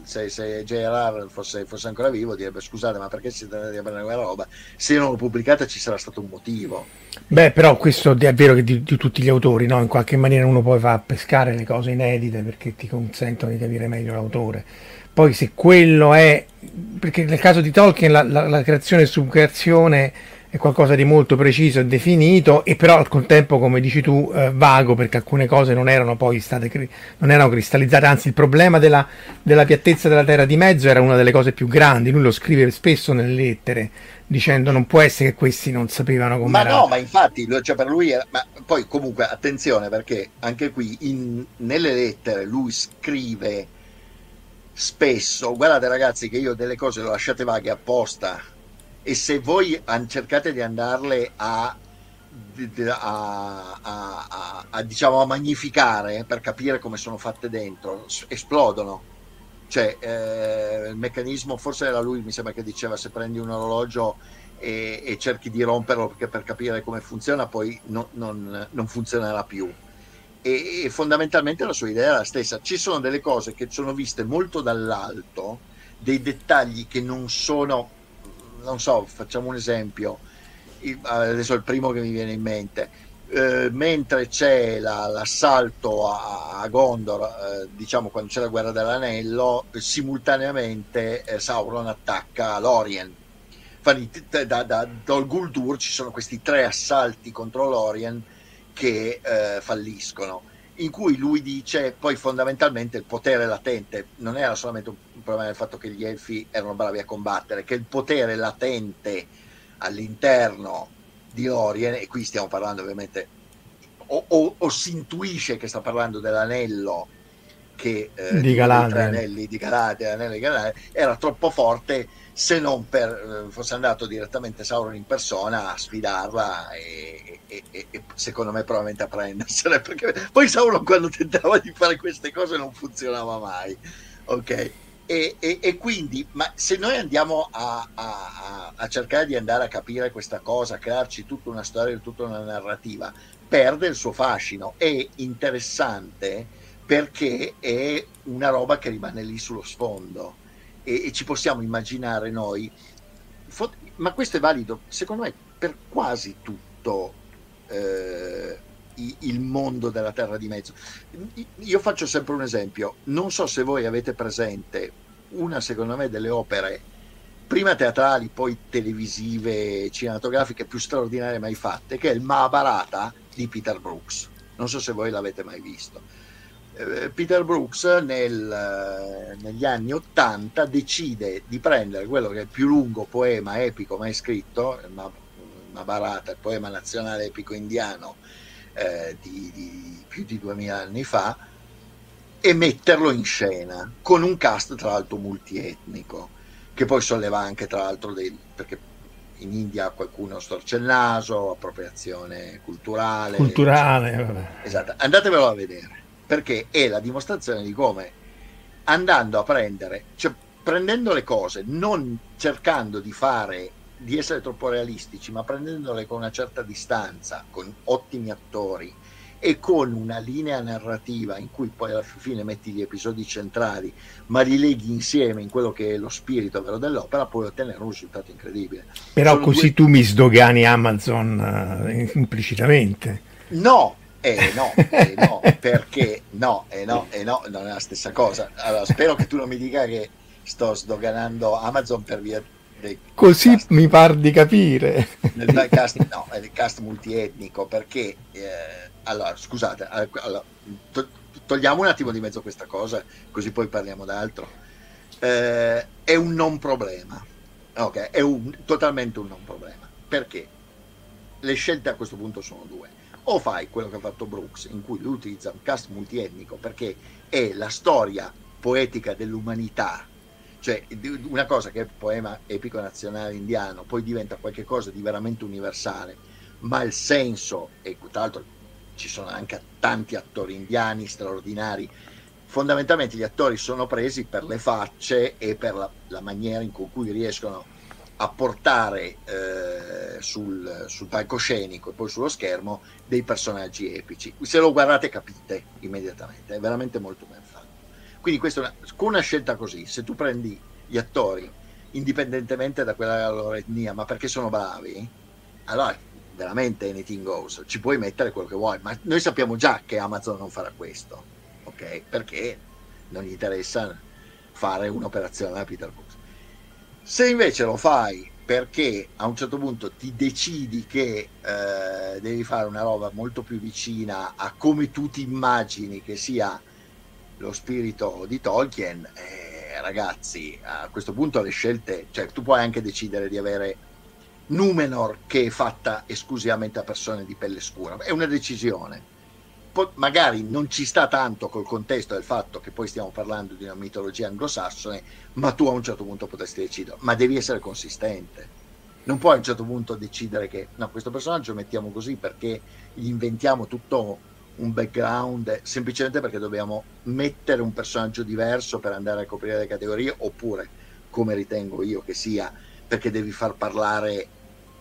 S2: se, se JRR fosse, fosse, ancora vivo direbbe scusate ma perché siete andati a prendere quella roba? Se non l'ho pubblicata ci sarà stato un motivo.
S1: Beh però questo è vero che di, di, tutti gli autori no? in qualche maniera uno poi va a pescare le cose inedite perché ti consentono di capire meglio l'autore. Poi se quello è perché nel caso di Tolkien la, la, la creazione e subcreazione è qualcosa di molto preciso e definito e però al contempo come dici tu eh, vago perché alcune cose non erano poi state non erano cristallizzate. Anzi il problema della, della, piattezza della terra di mezzo era una delle cose più grandi. Lui lo scrive spesso nelle lettere dicendo non può essere che questi non sapevano come
S2: ma no ma infatti cioè per lui era, ma poi comunque attenzione perché anche qui in, nelle lettere lui scrive spesso. Guardate ragazzi che io delle cose le ho lasciate vaghe apposta e se voi cercate di andarle a, a, a, a, diciamo, a magnificare per capire come sono fatte dentro, esplodono. Cioè, eh, il meccanismo, forse era lui, mi sembra che diceva, se prendi un orologio e, e cerchi di romperlo perché per capire come funziona, poi no, non, non, funzionerà più. E, e fondamentalmente la sua idea è la stessa. Ci sono delle cose che sono viste molto dall'alto, dei dettagli che non sono non so, facciamo un esempio, adesso è il primo che mi viene in mente. Eh, mentre c'è la, l'assalto a, a Gondor, eh, diciamo quando c'è la guerra dell'anello, simultaneamente eh, Sauron attacca Lorien. Da, da, da Dol Guldur ci sono questi tre assalti contro Lorien che eh, falliscono in cui lui dice poi fondamentalmente il potere latente non era solamente un problema del fatto che gli elfi erano bravi a combattere, che il potere latente all'interno di Orien, e qui stiamo parlando ovviamente, o, o, o si intuisce che sta parlando dell'anello che eh,
S1: di Galadriel,
S2: anelli di Galadriel, era troppo forte se non per, eh, fosse andato direttamente Sauron in persona a sfidarla e, e, e, e, secondo me probabilmente a prendersela (laughs) perché poi Sauron quando tentava di fare queste cose non funzionava mai ok? E, quindi ma se noi andiamo a, a, a, cercare di andare a capire questa cosa a crearci tutta una storia tutta una narrativa perde il suo fascino. È interessante perché è una roba che rimane lì sullo sfondo e, e ci possiamo immaginare noi, ma questo è valido secondo me per quasi tutto eh, il mondo della Terra di Mezzo. Io faccio sempre un esempio, non so se voi avete presente una secondo me delle opere prima teatrali, poi televisive, cinematografiche più straordinarie mai fatte, che è il Mahabharata di Peter Brooks. Non so se voi l'avete mai visto Peter Brooks nel, eh, negli anni 80 decide di prendere quello che è il più lungo poema epico mai scritto, il Mahabharata, il poema nazionale epico indiano eh, di, di, più di 2000 anni fa, e metterlo in scena con un cast tra l'altro multietnico, che poi solleva anche tra l'altro dei... perché in India qualcuno storce il naso, appropriazione culturale.
S1: Culturale.
S2: Esatto, andatevelo a vedere perché è la dimostrazione di come andando a prendere, cioè prendendo le cose, non cercando di fare di essere troppo realistici, ma prendendole con una certa distanza, con ottimi attori e con una linea narrativa in cui poi alla fine metti gli episodi centrali, ma li leghi insieme in quello che è lo spirito vero dell'opera, puoi ottenere un risultato incredibile.
S1: Però Sono così due... tu mi sdogani Amazon uh, implicitamente.
S2: No, eh no, eh no, perché no, eh no, eh no, non è la stessa cosa. Allora, spero che tu non mi dica che sto sdoganando Amazon per via
S1: dei Così cast, mi par di capire.
S2: Del cast, no, è il cast multietnico, perché, eh, allora, scusate, allora, to- togliamo un attimo di mezzo questa cosa, così poi parliamo d'altro. Eh, è un non problema, ok? È un, totalmente un non problema. Perché? Le scelte a questo punto sono due o fai quello che ha fatto Brooks, in cui lui utilizza un cast multietnico perché è la storia poetica dell'umanità, Cioè, una cosa che è poema epico nazionale indiano, poi diventa qualcosa di veramente universale, ma il senso, e tra l'altro ci sono anche tanti attori indiani straordinari, fondamentalmente gli attori sono presi per le facce e per la, la maniera in cui riescono a portare eh, sul, sul, palcoscenico e poi sullo schermo dei personaggi epici. Se lo guardate capite immediatamente, è veramente molto ben fatto. Quindi questa con una scelta così, se tu prendi gli attori, indipendentemente da quella loro etnia, ma perché sono bravi, allora veramente anything goes, ci puoi mettere quello che vuoi, ma noi sappiamo già che Amazon non farà questo, ok? Perché non gli interessa fare un'operazione da Peter Books. Se invece lo fai perché a un certo punto ti decidi che eh, devi fare una roba molto più vicina a come tu ti immagini che sia lo spirito di Tolkien, eh, ragazzi, a questo punto le scelte, cioè tu puoi anche decidere di avere Numenor che è fatta esclusivamente a persone di pelle scura, è una decisione. Poi, magari non ci sta tanto col contesto del fatto che poi stiamo parlando di una mitologia anglosassone, ma tu a un certo punto potresti decidere, ma devi essere consistente. Non puoi a un certo punto decidere che no, questo personaggio lo mettiamo così perché gli inventiamo tutto un background semplicemente perché dobbiamo mettere un personaggio diverso per andare a coprire le categorie oppure come ritengo io che sia perché devi far parlare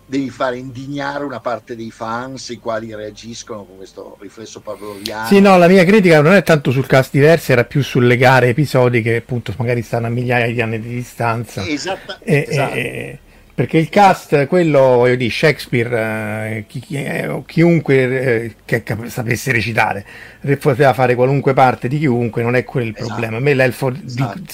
S2: devi fare indignare una parte dei fans i quali reagiscono con questo riflesso pavloviano.
S1: Sì, no, la mia critica non è tanto sul cast diversi, era più sul legare episodi che appunto magari stanno a migliaia di anni di distanza.
S2: Esatta,
S1: e,
S2: esatto.
S1: E, perché il cast, quello di Shakespeare, eh, chi, eh, chiunque eh, che cap- sapesse recitare, poteva fare qualunque parte di chiunque, non è quello il esatto. problema. A me l'elfo, esatto. di,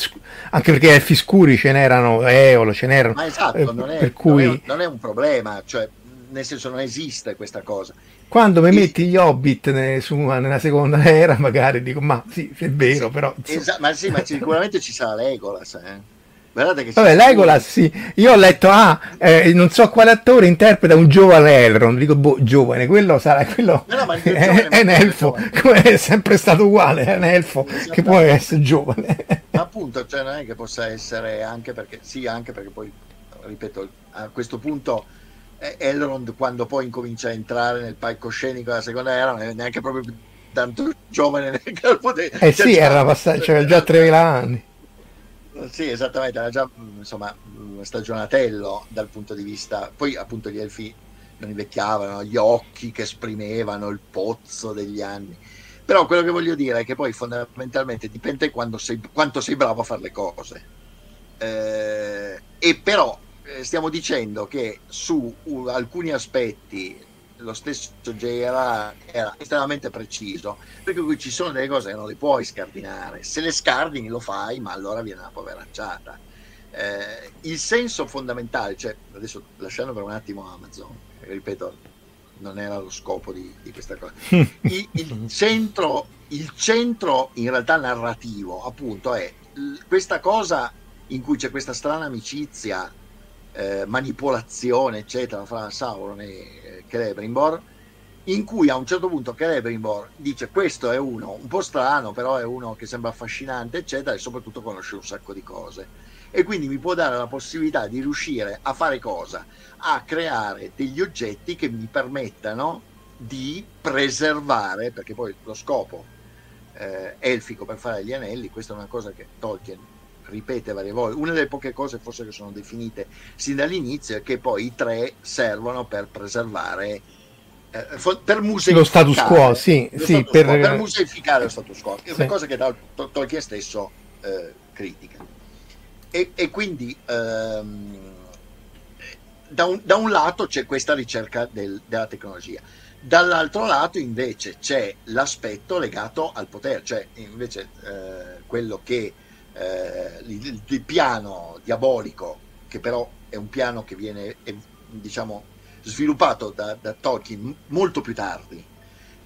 S1: anche perché elfi scuri ce n'erano, Eolo ce n'erano.
S2: Ma esatto, eh, non, è, cui... non, è, non, è, un problema, cioè, nel senso non esiste questa cosa.
S1: Quando mi metti gli hobbit ne, su, nella seconda era, magari dico, ma sì, è vero,
S2: sì,
S1: però...
S2: Esatto, ma sì, ma sicuramente ci sarà Legolas, eh.
S1: Guardate che Vabbè, Legolas sì. Io ho letto, ah, eh, non so quale attore interpreta un giovane Elrond. Dico, boh, giovane, quello sarà, quello no, no, è, (laughs) è, un elfo, come è sempre stato uguale, è un elfo che può essere giovane.
S2: Ma (laughs) appunto, cioè non è che possa essere anche perché, sì, anche perché poi, ripeto, a questo punto eh, Elrond quando poi incomincia a entrare nel palcoscenico della seconda era non è neanche proprio tanto giovane nel (laughs)
S1: campo. De- eh sì, era passato, cioè, già 3.000 anni.
S2: Sì, esattamente, era già insomma stagionatello dal punto di vista. Poi appunto gli elfi non invecchiavano, gli occhi che esprimevano il pozzo degli anni. Però quello che voglio dire è che poi fondamentalmente dipende sei, quanto sei bravo a fare le cose. Eh, e però eh, stiamo dicendo che su alcuni aspetti lo stesso JRA era estremamente preciso, perché qui ci sono delle cose che non le puoi scardinare. Se le scardini lo fai, ma allora viene una poveracciata. Eh, il senso fondamentale, cioè adesso lasciando per un attimo Amazon, ripeto, non era lo scopo di, di questa cosa. (laughs) Il, il, centro, il centro in realtà narrativo, appunto, è questa cosa in cui c'è questa strana amicizia, eh, manipolazione, eccetera, fra Sauron e Celebrimbor, in cui a un certo punto Celebrimbor dice questo è uno un po' strano, però è uno che sembra affascinante, eccetera, e soprattutto conosce un sacco di cose. E quindi mi può dare la possibilità di riuscire a fare cosa? A creare degli oggetti che mi permettano di preservare, perché poi lo scopo eh, elfico per fare gli anelli, questa è una cosa che Tolkien ripete varie volte, una delle poche cose forse che sono definite sin dall'inizio è che poi i tre servono per preservare eh, per museificare
S1: lo status quo, sì, sì
S2: status per... Quo, per museificare lo status quo, è una cosa che Tolkien stesso eh, critica. E, e quindi ehm, da, un, da, un, lato c'è questa ricerca del, della tecnologia, dall'altro lato invece c'è l'aspetto legato al potere, cioè invece eh, quello che eh, il, il, piano diabolico, che però è un piano che viene è, diciamo, sviluppato da, da, Tolkien molto più tardi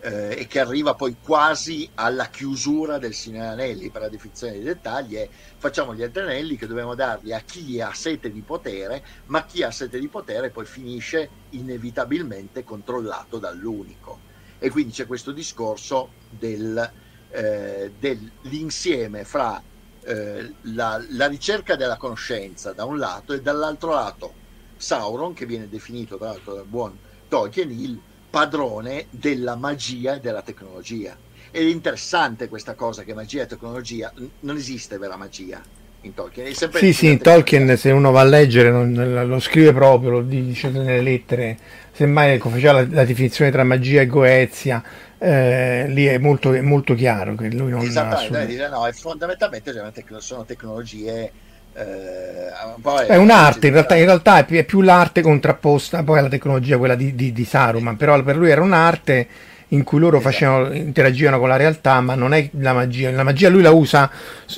S2: eh, e che arriva poi quasi alla chiusura del Signore Anelli per la definizione dei dettagli è facciamo gli anelli che dobbiamo darli a chi ha sete di potere, ma chi ha sete di potere poi finisce inevitabilmente controllato dall'unico. E quindi c'è questo discorso del, eh, dell'insieme fra eh, la, la, ricerca della conoscenza da un lato e dall'altro lato Sauron, che viene definito tra l'altro dal buon Tolkien il padrone della magia e della tecnologia. Ed è interessante questa cosa che magia e tecnologia, non esiste vera magia in Tolkien.
S1: sì, sì, in Tolkien se uno va a leggere non, lo scrive proprio, lo dice nelle lettere, semmai ecco, faceva la, la definizione tra magia e goezia, eh, lì è molto, è molto, chiaro che lui non
S2: Esattamente, assume... dire, no, fondamentalmente sono tecnologie
S1: eh, è un'arte, in realtà, in realtà è, più, è, più, l'arte contrapposta poi alla tecnologia, quella di, di, di Saruman, però per lui era un'arte in cui loro esatto. facevano, interagivano con la realtà, ma non è la magia. La magia lui la usa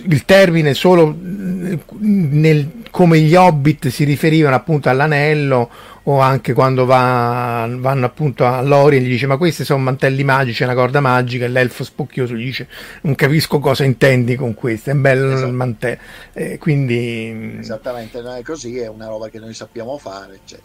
S1: il termine solo nel, come gli hobbit si riferivano appunto all'anello o anche quando va, vanno appunto a Lorien gli dice ma questi sono mantelli magici, una corda magica e l'elfo spocchioso gli dice non capisco cosa intendi con questo, è bello esatto. il mantello. Eh, quindi...
S2: Esattamente, non è così, è una roba che noi sappiamo fare. Cioè.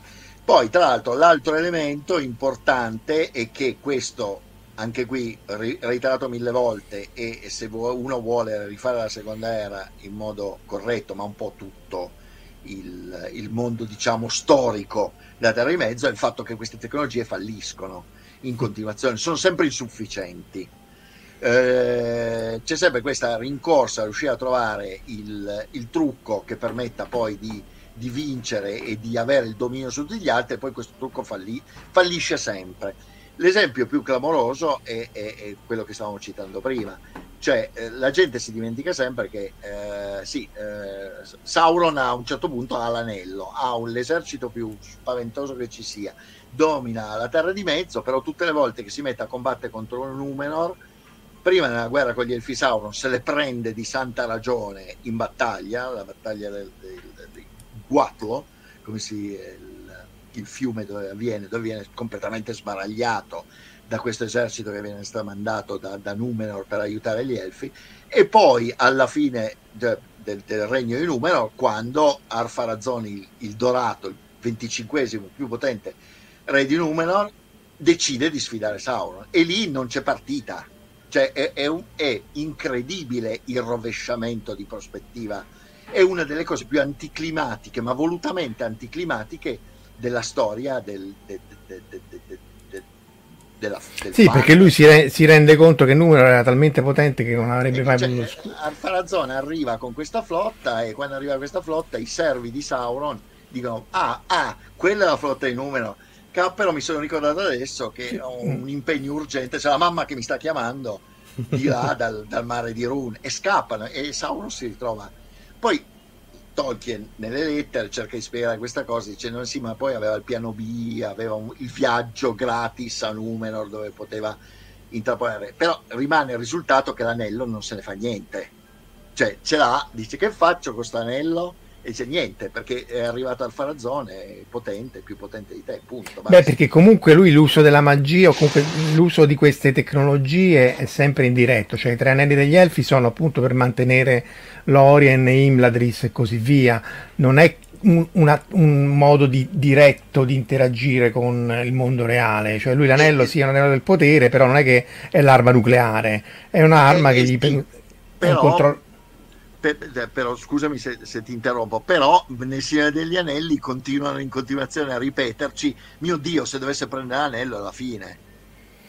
S2: Poi tra l'altro l'altro elemento importante è che questo anche qui reiterato mille volte e se uno vuole rifare la seconda era in modo corretto ma un po' tutto il, il mondo diciamo storico della Terra di Mezzo è il fatto che queste tecnologie falliscono in continuazione, sono sempre insufficienti. Eh, c'è sempre questa rincorsa a riuscire a trovare il, il trucco che permetta poi di, di, vincere e di avere il dominio su tutti gli altri e poi questo trucco falli, fallisce sempre. L'esempio più clamoroso è, è, è quello che stavamo citando prima, cioè, eh, la gente si dimentica sempre che eh, sì, eh, Sauron a un certo punto ha l'anello, ha un, l'esercito più spaventoso che ci sia, domina la terra di mezzo, però tutte le volte che si mette a combattere contro un Numenor, prima nella guerra con gli Elfi Sauron se le prende di santa ragione in battaglia, la battaglia del, del, del Guatlo, come si, il, il fiume dove avviene, dove viene completamente sbaragliato da questo esercito che viene stramandato da, da Numenor per aiutare gli Elfi, e poi alla fine de, de, del regno di Numenor, quando Arfarazon, il, il dorato, il venticinquesimo più potente re di Numenor, decide di sfidare Sauron. E lì non c'è partita. Cioè è, è, un, è incredibile il rovesciamento di prospettiva. È una delle cose più anticlimatiche, ma volutamente anticlimatiche della storia del, de, de, de,
S1: della, del sì, perché lui si, re, si, rende conto che il numero era talmente potente che non avrebbe mai cioè, potuto
S2: scu- Alfarazone arriva con questa flotta e quando arriva questa flotta i servi di Sauron dicono ah, ah quella è la flotta di numero. Però mi sono ricordato adesso che ho un impegno urgente c'è la mamma che mi sta chiamando di là (laughs) dal, dal mare di Rune e scappano e Sauron si ritrova. Poi Tolkien nelle lettere cerca di spiegare questa cosa dicendo sì ma poi aveva il piano B aveva un, il viaggio gratis a Numenor dove poteva intraprendere. Però rimane il risultato che l'anello non se ne fa niente. Cioè ce l'ha dice che faccio con questo anello e dice niente perché è arrivato al Farazzone è potente, più potente di te, punto.
S1: Basta. Beh, perché comunque lui l'uso della magia o comunque l'uso di queste tecnologie è sempre indiretto, cioè i tre anelli degli elfi sono appunto per mantenere Lorien, Imladris e così via, non è un, una, un, modo di, diretto di interagire con il mondo reale, cioè lui l'anello sia sì, un anello del potere, però non è che è l'arma nucleare, è un'arma eh, che gli... Sì,
S2: però... Controllo per, però scusami se, se, ti interrompo, però nel Signore degli Anelli continuano in continuazione a ripeterci, mio Dio, se dovesse prendere l'anello è la fine.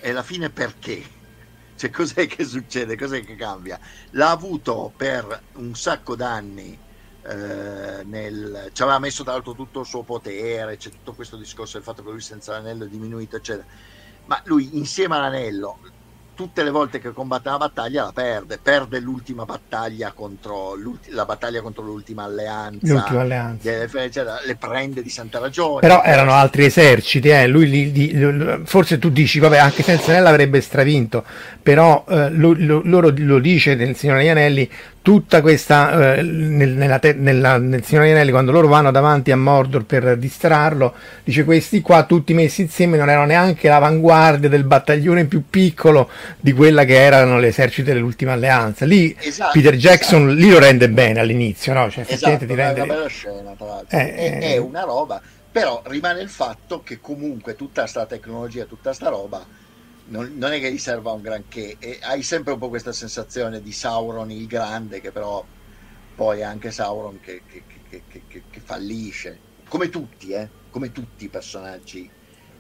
S2: E la fine perché? Cioè, cos'è che succede? Cos'è che cambia? L'ha avuto per un sacco d'anni, eh, ci aveva messo tra l'altro tutto il suo potere, c'è tutto questo discorso del fatto che lui senza l'anello è diminuito, eccetera. Ma lui insieme all'anello tutte le volte che combatte una battaglia la perde, perde l'ultima battaglia contro la battaglia contro l'ultima alleanza,
S1: l'ultima alleanza.
S2: le prende di santa ragione.
S1: Però erano altri eserciti, eh. Lui li, li, forse tu dici, vabbè, anche senza Anelli avrebbe stravinto, però eh, lo, lo, loro lo dice nel Signore degli Anelli, tutta questa eh, nel, nella te, nella, nel Signore Anelli quando loro vanno davanti a Mordor per distrarlo dice questi qua tutti messi insieme non erano neanche l'avanguardia del battaglione più piccolo di quella che erano l'esercito dell'ultima alleanza lì esatto, Peter Jackson esatto. lì lo rende bene all'inizio no? cioè,
S2: esatto, ti rende... è una bella scena tra l'altro eh, è, è, una roba però rimane il fatto che comunque tutta questa tecnologia tutta questa roba non, non, è che gli serva un granché e hai sempre un po' questa sensazione di Sauron il grande che però poi anche Sauron che, che, che, che fallisce, come tutti, eh? come tutti i personaggi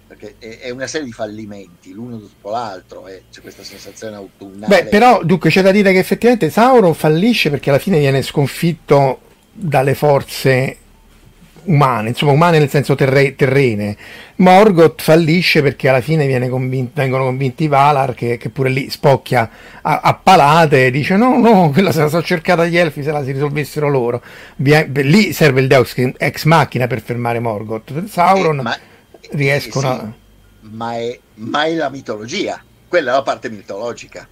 S2: perché è, una serie di fallimenti l'uno dopo l'altro e c'è questa sensazione autunnale.
S1: Beh, però dunque c'è da dire che effettivamente Sauron fallisce perché alla fine viene sconfitto dalle forze umane, insomma umane nel senso terre- terrene. Morgoth fallisce perché alla fine convinto, vengono convinti i Valar che, che, pure lì spocchia a, a palate e dice no, no, quella se la sono cercata gli elfi se la si risolvessero loro. Lì serve il Deus ex machina per fermare Morgoth. Sauron... Eh, ma riescono
S2: eh, sì, a... Ma è, ma è la mitologia, quella è la parte mitologica.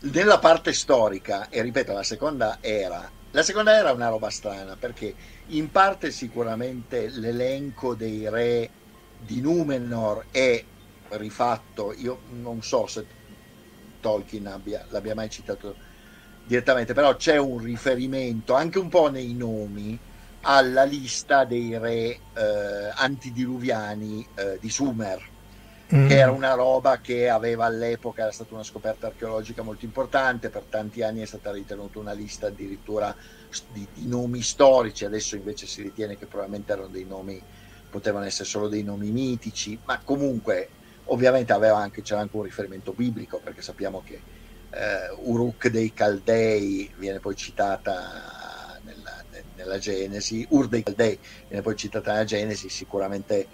S2: Nella parte storica, e ripeto, la seconda era, la seconda era una roba strana perché in parte sicuramente l'elenco dei re di Numenor è rifatto, io non so se Tolkien abbia, l'abbia mai citato direttamente, però c'è un riferimento anche un po' nei nomi alla lista dei re eh, antidiluviani eh, di Sumer, mm. che era una roba che aveva all'epoca, era stata una scoperta archeologica molto importante, per tanti anni è stata ritenuta una lista addirittura di, di nomi storici, adesso invece si ritiene che probabilmente erano dei nomi, potevano essere solo dei nomi mitici, ma comunque ovviamente anche, c'era anche un riferimento biblico, perché sappiamo che eh, Uruk dei Caldei viene poi citata nella Genesi, Ur dei Caldei viene poi citata nella Genesi, sicuramente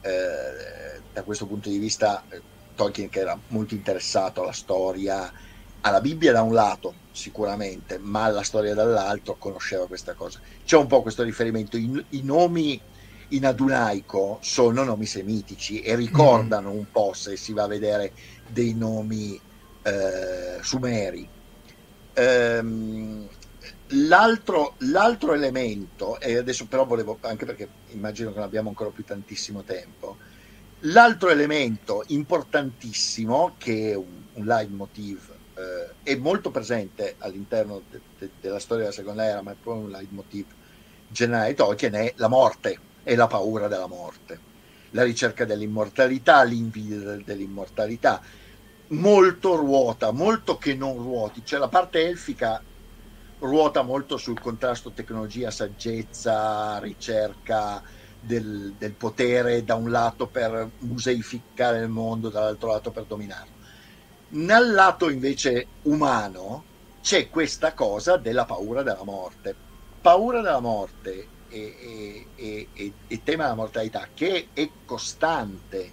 S2: eh, da questo punto di vista eh, Tolkien che era molto interessato alla storia, alla Bibbia da un lato sicuramente, ma alla storia dall'altro conosceva questa cosa. C'è un po' questo riferimento, i, i nomi in adunaico sono nomi semitici e ricordano mm. un po' se si va a vedere dei nomi eh, sumeri. Ehm, L'altro, l'altro, elemento, e adesso però volevo, anche perché immagino che non abbiamo ancora più tantissimo tempo, l'altro elemento importantissimo che è un, un leitmotiv eh, è molto presente all'interno de, de, della storia della seconda era, ma è poi un leitmotiv generale di Tolkien, è la morte e la paura della morte, la ricerca dell'immortalità, l'invidia dell'immortalità, molto ruota, molto che non ruoti, cioè la parte elfica ruota molto sul contrasto tecnologia, saggezza, ricerca del, del, potere da un lato per museificare il mondo, dall'altro lato per dominarlo. Nel lato invece umano c'è questa cosa della paura della morte. Paura della morte e, e, e, e tema della mortalità che è costante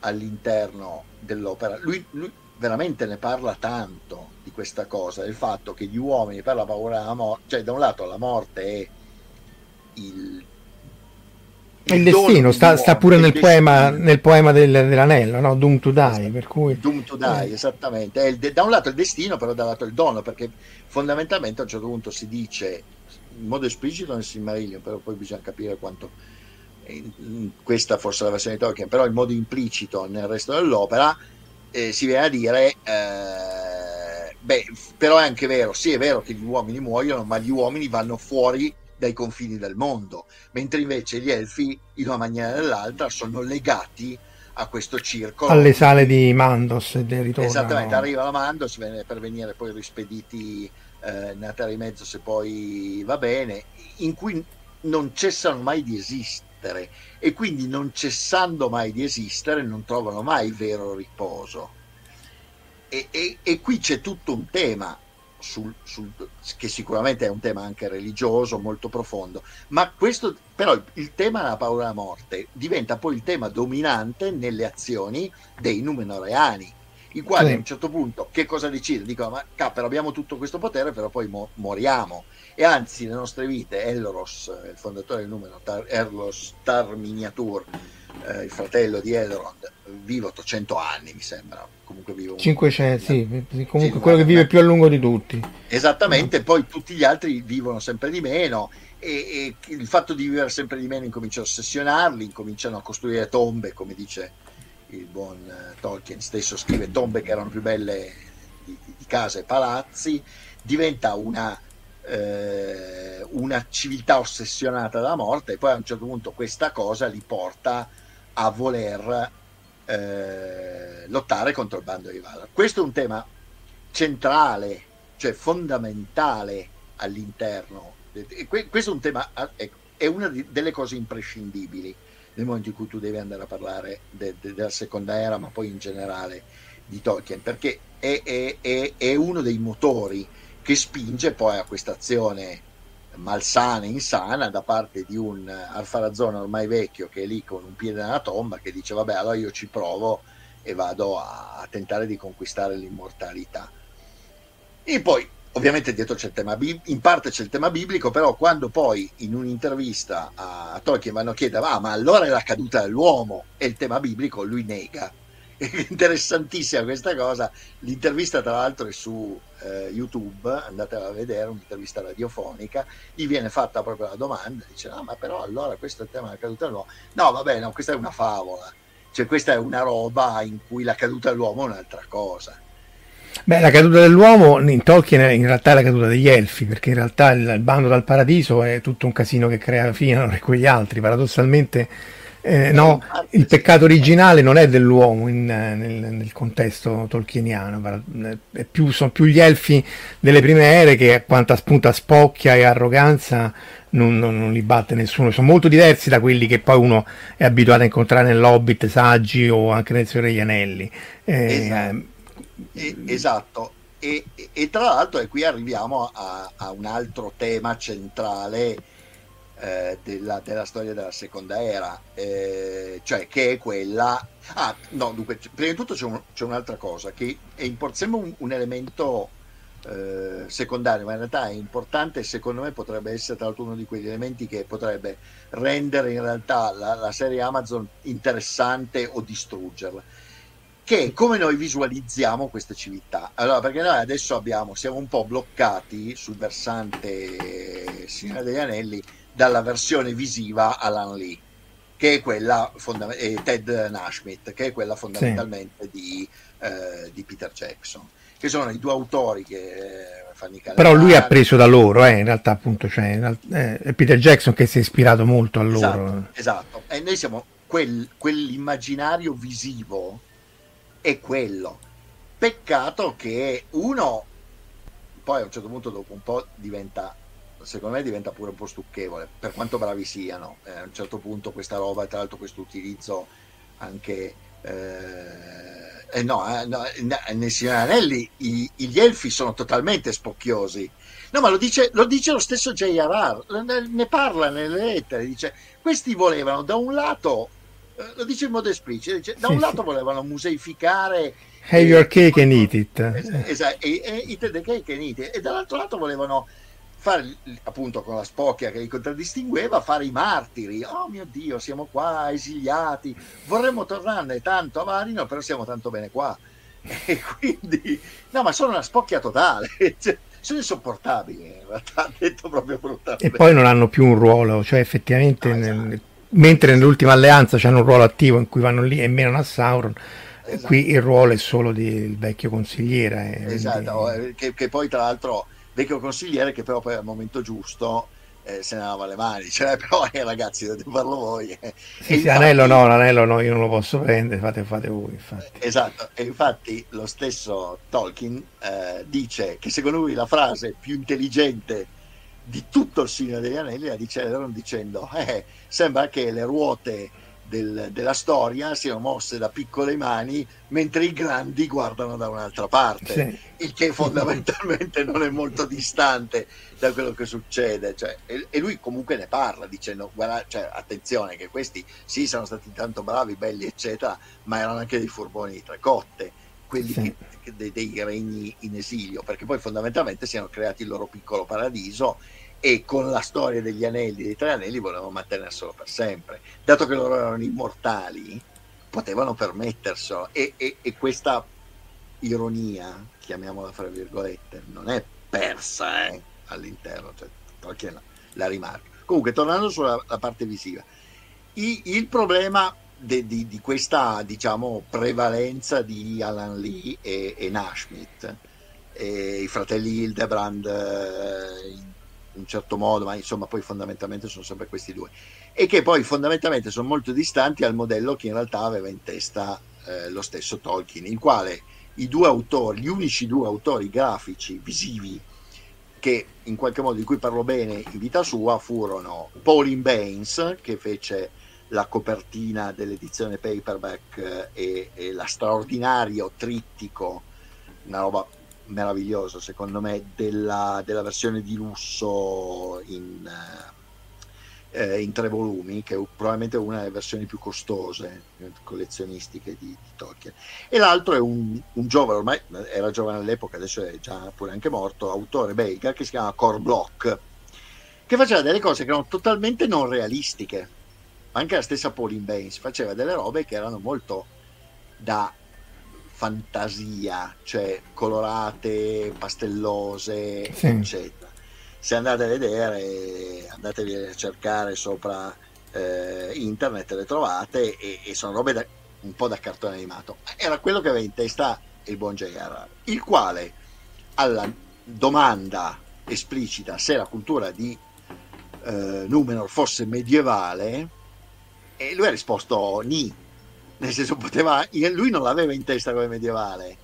S2: all'interno dell'opera. Lui, lui veramente ne parla tanto di questa cosa, del fatto che gli uomini per la paura della morte, cioè da un lato la morte è il,
S1: il, il destino, sta, sta, pure nel poema, nel poema, del, dell'anello, no? Doom to Die, esatto. per cui...
S2: Doom to Die, eh. esattamente. De- da un lato il destino, però dall'altro il dono, perché fondamentalmente a un certo punto si dice, in modo esplicito nel Silmarillion, però poi bisogna capire quanto... Questa forse la versione di Tolkien, però in modo implicito nel resto dell'opera, eh, si viene a dire... Eh, Beh, però è anche vero, sì è vero che gli uomini muoiono, ma gli uomini vanno fuori dai confini del mondo, mentre invece gli elfi in una maniera o nell'altra sono legati a questo circolo.
S1: Alle sale di Mandos e ritorno.
S2: Esattamente, arriva la Mandos per venire poi rispediti eh, nella Terra di Mezzo se poi va bene, in cui non cessano mai di esistere e quindi non cessando mai di esistere non trovano mai vero riposo e, e, e qui c'è tutto un tema sul, sul, che sicuramente è un tema anche religioso molto profondo, ma questo però il, il, tema della paura della morte diventa poi il tema dominante nelle azioni dei numenoreani, i quali sì. a un certo punto che cosa decidono? Dicono ma cappero abbiamo tutto questo potere però poi mo- moriamo e anzi le nostre vite, Elros, il fondatore del numero, Tar- Erlos Tar Miniatur, eh, il fratello di Elrond, vive 800 anni, mi sembra. Comunque vive
S1: 500, sì, comunque sì, quello che vive più a lungo di tutti.
S2: Esattamente, no. poi tutti gli altri vivono sempre di meno e, e, il fatto di vivere sempre di meno incomincia a ossessionarli, incominciano a costruire tombe, come dice il buon uh, Tolkien stesso, scrive tombe che erano più belle di, di case e palazzi, diventa una eh, una civiltà ossessionata dalla morte e poi a un certo punto questa cosa li porta a voler eh, lottare contro il bando di Valar. Questo è un tema centrale, cioè fondamentale all'interno. questo è un tema, ecco, è una delle cose imprescindibili nel momento in cui tu devi andare a parlare de, de, della seconda era, ma poi in generale di Tolkien, perché è, è, è, è uno dei motori che spinge poi a questa azione malsana, insana da parte di un Alfarazone ormai vecchio che è lì con un piede nella tomba che dice vabbè allora io ci provo e vado a, tentare di conquistare l'immortalità. E poi ovviamente dietro c'è il tema in parte c'è il tema biblico, però quando poi in un'intervista a Tolkien vanno a chiedere ah, ma allora è la caduta dell'uomo e il tema biblico, lui nega. (laughs) È interessantissima questa cosa. L'intervista, tra l'altro, è su eh, YouTube, andatela a vedere, un'intervista radiofonica. Gli viene fatta proprio la domanda: dice, no, ma però allora questo è il tema della caduta dell'uomo. No, vabbè, no, questa è una favola. Cioè, questa è una roba in cui la caduta dell'uomo è un'altra cosa.
S1: Beh, la caduta dell'uomo in Tolkien in realtà è la caduta degli elfi, perché in realtà il, il bando dal paradiso è tutto un casino che crea Finor e quegli altri. Paradossalmente eh, no, il peccato originale non è dell'uomo in, nel, nel, contesto tolkieniano, più, sono più gli elfi delle prime ere che quanta spunta spocchia e arroganza non, non, non, li batte nessuno, sono molto diversi da quelli che poi uno è abituato a incontrare nell'Hobbit, Saggi o anche nel Signore degli Anelli.
S2: Eh, esatto, eh, esatto. E, e, tra l'altro e qui arriviamo a, a un altro tema centrale eh, della, della, storia della seconda era, eh, cioè che è quella... Ah, no, dunque, prima di tutto c'è, un, c'è un'altra cosa che è import- sembra un, un elemento eh, secondario, ma in realtà è importante e secondo me potrebbe essere tra l'altro uno di quegli elementi che potrebbe rendere in realtà la, la serie Amazon interessante o distruggerla che è come noi visualizziamo queste civiltà. Allora, perché noi adesso abbiamo, siamo un po' bloccati sul versante Signore degli Anelli dalla versione visiva Alan Lee, che è quella fonda- e Ted Nashmith, che è quella fondamentalmente sì. di, eh, di, Peter Jackson, che sono i due autori che eh, fanno i calendari.
S1: Però lui ha preso da loro, eh, in realtà appunto, cioè, eh, è Peter Jackson che si è ispirato molto a loro.
S2: Esatto, esatto. e noi siamo quel, quell'immaginario visivo è quello. Peccato che uno poi a un certo punto dopo un po' diventa secondo me diventa pure un po' stucchevole, per quanto bravi siano. Eh, a un certo punto questa roba, tra l'altro questo utilizzo anche... Eh, eh no, eh, no, nel Signore Anelli i, gli elfi sono totalmente spocchiosi. No, ma lo dice lo, dice lo stesso J.R.R., ne parla nelle lettere, dice questi volevano da un lato, eh, lo dice in modo esplicito, dice, da un lato volevano museificare
S1: Have your cake and eat it.
S2: Esatto, e, e, eat the cake and eat it. E dall'altro lato volevano fare appunto con la spocchia che li contraddistingueva, fare i martiri. Oh mio Dio, siamo qua esiliati, vorremmo tornarne tanto a Marino, però siamo tanto bene qua. (laughs) E quindi, no, ma sono una spocchia totale. (laughs) Cioè, sono insopportabili in realtà, detto proprio brutalmente.
S1: E poi non hanno più un ruolo, cioè effettivamente, ah, esatto. nel, mentre nell'ultima alleanza c'hanno un ruolo attivo in cui vanno lì e meno a Sauron, esatto. qui il ruolo è solo del vecchio consigliere.
S2: Eh, esatto, quindi... Eh, che, che, poi tra l'altro vecchio consigliere che però poi al momento giusto eh, se ne lava le mani, cioè (laughs) però eh, ragazzi dovete farlo voi. Eh.
S1: Sì, infatti, l'anello no, l'anello no, io non lo posso prendere, fate, fate voi. Infatti.
S2: Esatto, e infatti lo stesso Tolkien eh, dice che secondo lui la frase più intelligente di tutto il Signore degli Anelli la dice dicendo eh, sembra che le ruote del, della storia siano mosse da piccole mani mentre i grandi guardano da un'altra parte, sì. il che fondamentalmente non è molto distante da quello che succede. Cioè, e, e, lui comunque ne parla dicendo, guarda, cioè, attenzione che questi sì sono stati tanto bravi, belli eccetera, ma erano anche dei furboni di tre cotte quelli sì. che, dei, dei regni in esilio, perché poi fondamentalmente si hanno creati il loro piccolo paradiso e con la storia degli anelli, dei tre anelli, volevano mantenerselo per sempre. Dato che loro erano immortali, potevano permetterselo. E, e, e questa ironia, chiamiamola fra virgolette, non è persa eh, all'interno, cioè, Tolkien la rimarca. Comunque, tornando sulla parte visiva, I, il problema de, di, di, questa diciamo, prevalenza di Alan Lee e, e Nashmith, e i fratelli Hildebrand eh, in un certo modo, ma insomma poi fondamentalmente sono sempre questi due, e che poi fondamentalmente sono molto distanti al modello che in realtà aveva in testa eh, lo stesso Tolkien, il quale i due autori, gli unici due autori grafici visivi che in qualche modo di cui parlo bene in vita sua furono Pauline Baines che fece la copertina dell'edizione paperback e, e la straordinario trittico, una roba meravigliosa secondo me, della, della versione di lusso in, eh, in, tre volumi, che è probabilmente una delle versioni più costose collezionistiche di, di Tolkien. E l'altro è un, un, giovane, ormai era giovane all'epoca, adesso è già pure anche morto, autore belga che si chiama Cor Bloch, che faceva delle cose che erano totalmente non realistiche anche la stessa Pauline Baines faceva delle robe che erano molto da fantasia, cioè colorate, pastellose, sì. eccetera. Se andate a vedere, andatevi a cercare sopra eh, internet, le trovate e, e sono robe da, un po' da cartone animato. Era quello che aveva in testa il buon J.R., il quale alla domanda esplicita se la cultura di eh, Numenor fosse medievale, e lui ha risposto ni, nel senso poteva, lui non l'aveva in testa come medievale,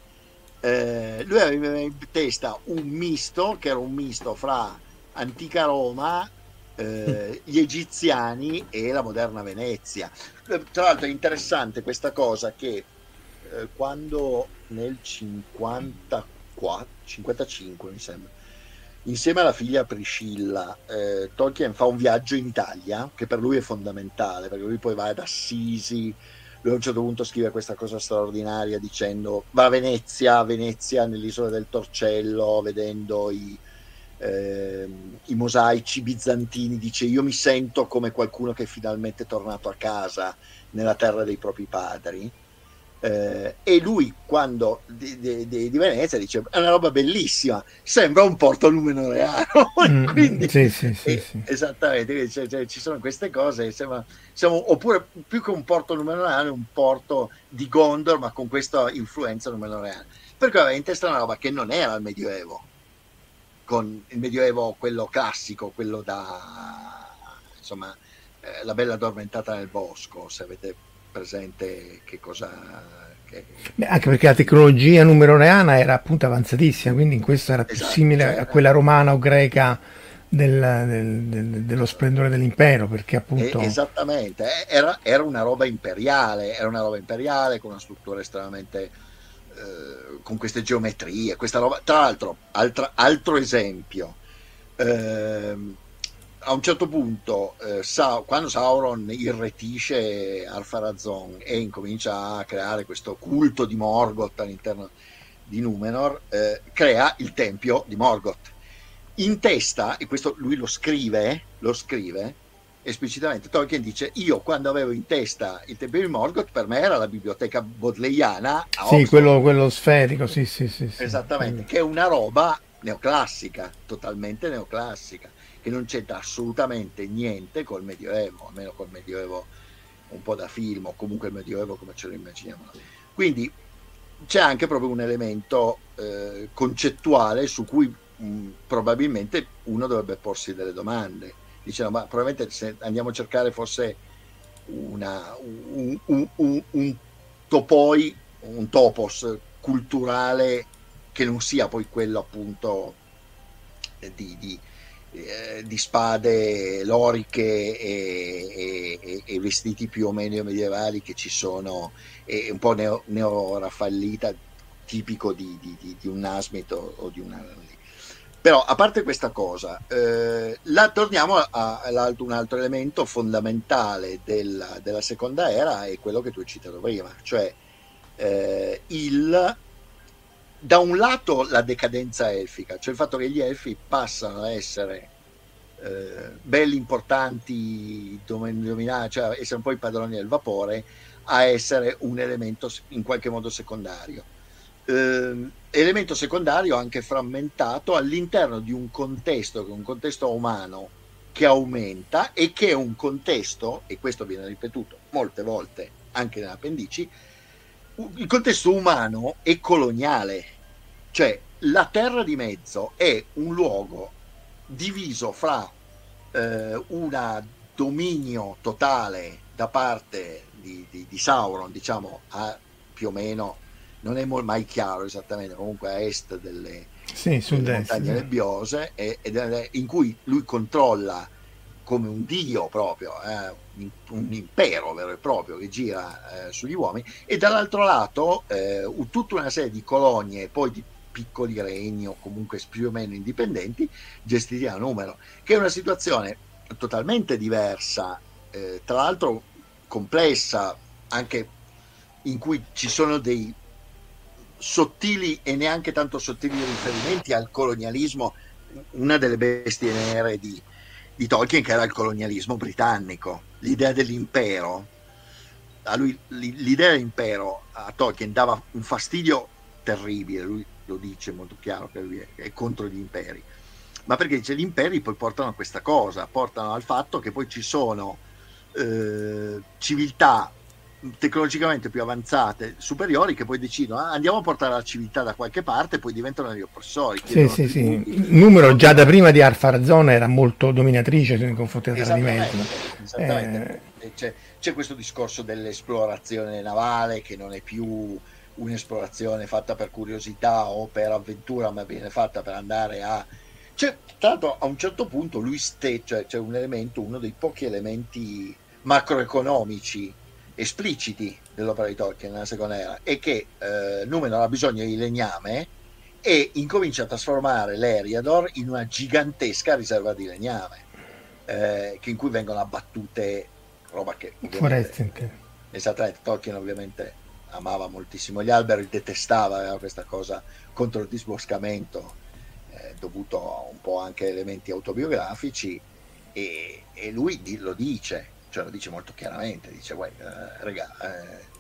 S2: eh, lui aveva in testa un misto, che era un misto fra antica Roma, eh, gli egiziani e la moderna Venezia. Tra l'altro è interessante questa cosa che eh, quando nel 54, 55 mi sembra, insieme alla figlia Priscilla, eh, Tolkien fa un viaggio in Italia che per lui è fondamentale, perché lui poi va ad Assisi, lui a un certo punto scrive questa cosa straordinaria dicendo va a Venezia, a Venezia nell'isola del Torcello, vedendo i, eh, i mosaici bizantini, dice io mi sento come qualcuno che è finalmente tornato a casa nella terra dei propri padri eh, e lui quando di, di, di, Venezia dice è una roba bellissima sembra un porto numenoreano (laughs) mm, quindi sì, sì, sì, eh, esattamente cioè, cioè, ci sono queste cose sembra, siamo, oppure più che un porto numenoreano un porto di Gondor ma con questa influenza numenoreana perché aveva in testa una roba che non era il medioevo con il medioevo quello classico quello da insomma eh, la bella addormentata nel bosco se avete presente che cosa... Che...
S1: Beh, anche perché la tecnologia numeroreana era appunto avanzatissima, quindi in questo era più esatto, simile cioè, a quella romana o greca del, del, del, dello splendore dell'impero, perché appunto...
S2: esattamente, eh, era, era, una roba imperiale, era una roba imperiale con una struttura estremamente... Eh, con queste geometrie, questa roba... Tra l'altro, altra, altro esempio... Eh, a un certo punto, eh, Sa- quando Sauron irretisce Arfarazon e incomincia a creare questo culto di Morgoth all'interno di Numenor, eh, crea il tempio di Morgoth. In testa, e questo lui lo scrive, lo scrive esplicitamente, Tolkien dice, io quando avevo in testa il tempio di Morgoth, per me era la biblioteca bodleiana.
S1: sì, quello, quello, sferico, sì, sì, sì.
S2: Esattamente, sì. che è una roba neoclassica, totalmente neoclassica che non c'entra assolutamente niente col Medioevo, almeno col Medioevo un po' da film o comunque il Medioevo come ce lo immaginiamo. Quindi c'è anche proprio un elemento eh, concettuale su cui mh, probabilmente uno dovrebbe porsi delle domande. Dicendo, ma probabilmente se andiamo a cercare forse una, un, un, un, un topoi, un topos culturale che non sia poi quello appunto di, di, eh, di spade loriche e, e, e, vestiti più o meno medievali che ci sono, e un po' neo, neo-raffallita, tipico di, di, di, un Nasmith o, di un però a parte questa cosa, eh, la, torniamo a, a, un altro elemento fondamentale della, della, seconda era è quello che tu hai citato prima, cioè eh, il da un lato la decadenza elfica, cioè il fatto che gli elfi passano a essere eh, belli, importanti, dominati, cioè essere un po' i padroni del vapore, a essere un elemento in qualche modo secondario. Eh, elemento secondario anche frammentato all'interno di un contesto che è un contesto umano che aumenta e che è un contesto, e questo viene ripetuto molte volte anche nelle appendici, il contesto umano è coloniale, cioè la terra di mezzo è un luogo diviso fra eh, un dominio totale da parte di, di, di, Sauron, diciamo a più o meno, non è mai chiaro esattamente, comunque a est delle,
S1: sì,
S2: delle montagne nebbiose, e, è- in cui lui controlla come un dio proprio, eh, un, impero vero e proprio che gira eh, sugli uomini, e dall'altro lato eh, tutta una serie di colonie e poi di piccoli regni o comunque più o meno indipendenti gestiti a numero, che è una situazione totalmente diversa, eh, tra l'altro complessa, anche in cui ci sono dei sottili e neanche tanto sottili riferimenti al colonialismo, una delle bestie nere di, di Tolkien che era il colonialismo britannico, l'idea dell'impero. A lui l'i- l'idea dell'impero a Tolkien dava un fastidio terribile, lui lo dice molto chiaro che lui è, è contro gli imperi, ma perché dice gli imperi poi portano a questa cosa, portano al fatto che poi ci sono eh, civiltà tecnologicamente più avanzate, superiori, che poi decidono "Ah, andiamo a portare la civiltà da qualche parte e poi diventano gli oppressori.
S1: Sì, sì, sì. Il numero già da prima di Alfarzone era molto dominatrice nei confronti del tradimento.
S2: esattamente. E C'è, c'è questo discorso dell'esplorazione navale che non è più un'esplorazione fatta per curiosità o per avventura, ma viene fatta per andare a... C'è, tra l'altro a un certo punto lui stesso, cioè, c'è un elemento, uno dei pochi elementi macroeconomici espliciti dell'opera di Tolkien nella seconda era è che eh, Numenor ha bisogno di legname e incomincia a trasformare l'Eriador in una gigantesca riserva di legname eh, in cui vengono abbattute roba che
S1: Foreste
S2: esattamente Tolkien ovviamente amava moltissimo gli alberi detestava aveva questa cosa contro il disboscamento eh, dovuto un po' anche a elementi autobiografici e, e lui lo dice cioè lo dice molto chiaramente dice "Guai, eh, regà, eh,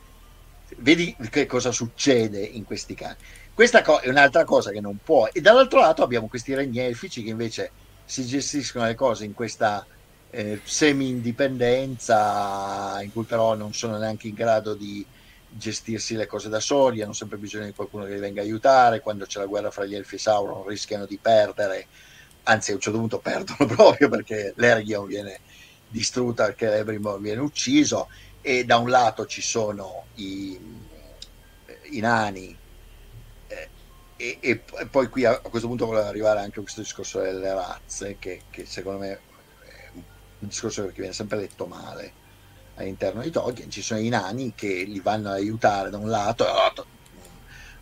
S2: vedi che cosa succede in questi casi questa co- è un'altra cosa che non può. E dall'altro lato abbiamo questi regni elfici che invece si gestiscono le cose in questa eh, semi-indipendenza in cui però non sono neanche in grado di gestirsi le cose da soli, hanno sempre bisogno di qualcuno che li venga a aiutare, quando c'è la guerra fra gli Elfi e Sauron rischiano di perdere, anzi a un certo punto perdono (laughs) proprio perché l'Ergion viene distrutta, perché Celebrimbor viene ucciso e da un lato ci sono i, i nani eh, e, e poi qui a, a questo punto volevo arrivare anche a questo discorso delle razze che, che secondo me è un discorso che viene sempre letto male all'interno di Tolkien. Ci sono i nani che li vanno ad aiutare da un lato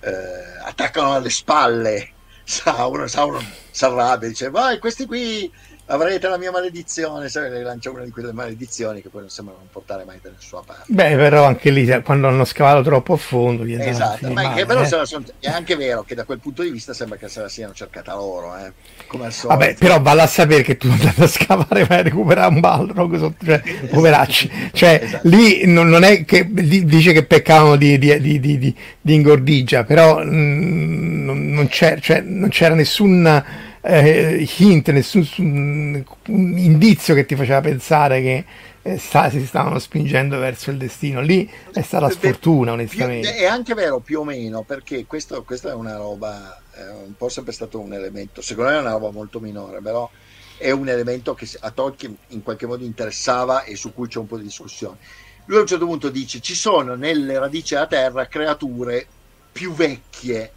S2: eh, attaccano alle spalle. (laughs) Sauron, Sauron si arrabbia dice vai questi qui avrete la mia maledizione sai le lancia una di quelle maledizioni che poi non sembrano portare mai da nessuna parte
S1: Beh, però anche lì quando hanno scavato troppo a fondo gli
S2: Esatto, ma
S1: male, eh.
S2: se la son- è anche vero che da quel punto di vista sembra che se la siano cercata loro, eh, come al solito.
S1: Vabbè, però valla a sapere che tu (laughs) andando a scavare vai a recuperare un balrog, sotto- cioè, poveracci. Cioè,
S2: Esatto.
S1: lì non, non è che di- dice che peccavano di, di, di, di, di- di ingordigia, però mm, non, c'era, cioè, non c'era nessun eh, hint, nessun sun- un indizio che ti faceva pensare che eh, sta- si stavano spingendo verso il destino. Lì è stata sfortuna,
S2: Più-
S1: onestamente.
S2: è anche vero più o meno perché questo, questa è una roba è un po' sempre stato un elemento secondo me è una roba molto minore però è un elemento che a Tolkien in qualche modo interessava e su cui c'è un po' di discussione lui a un certo punto dice ci sono nelle radici della terra creature più vecchie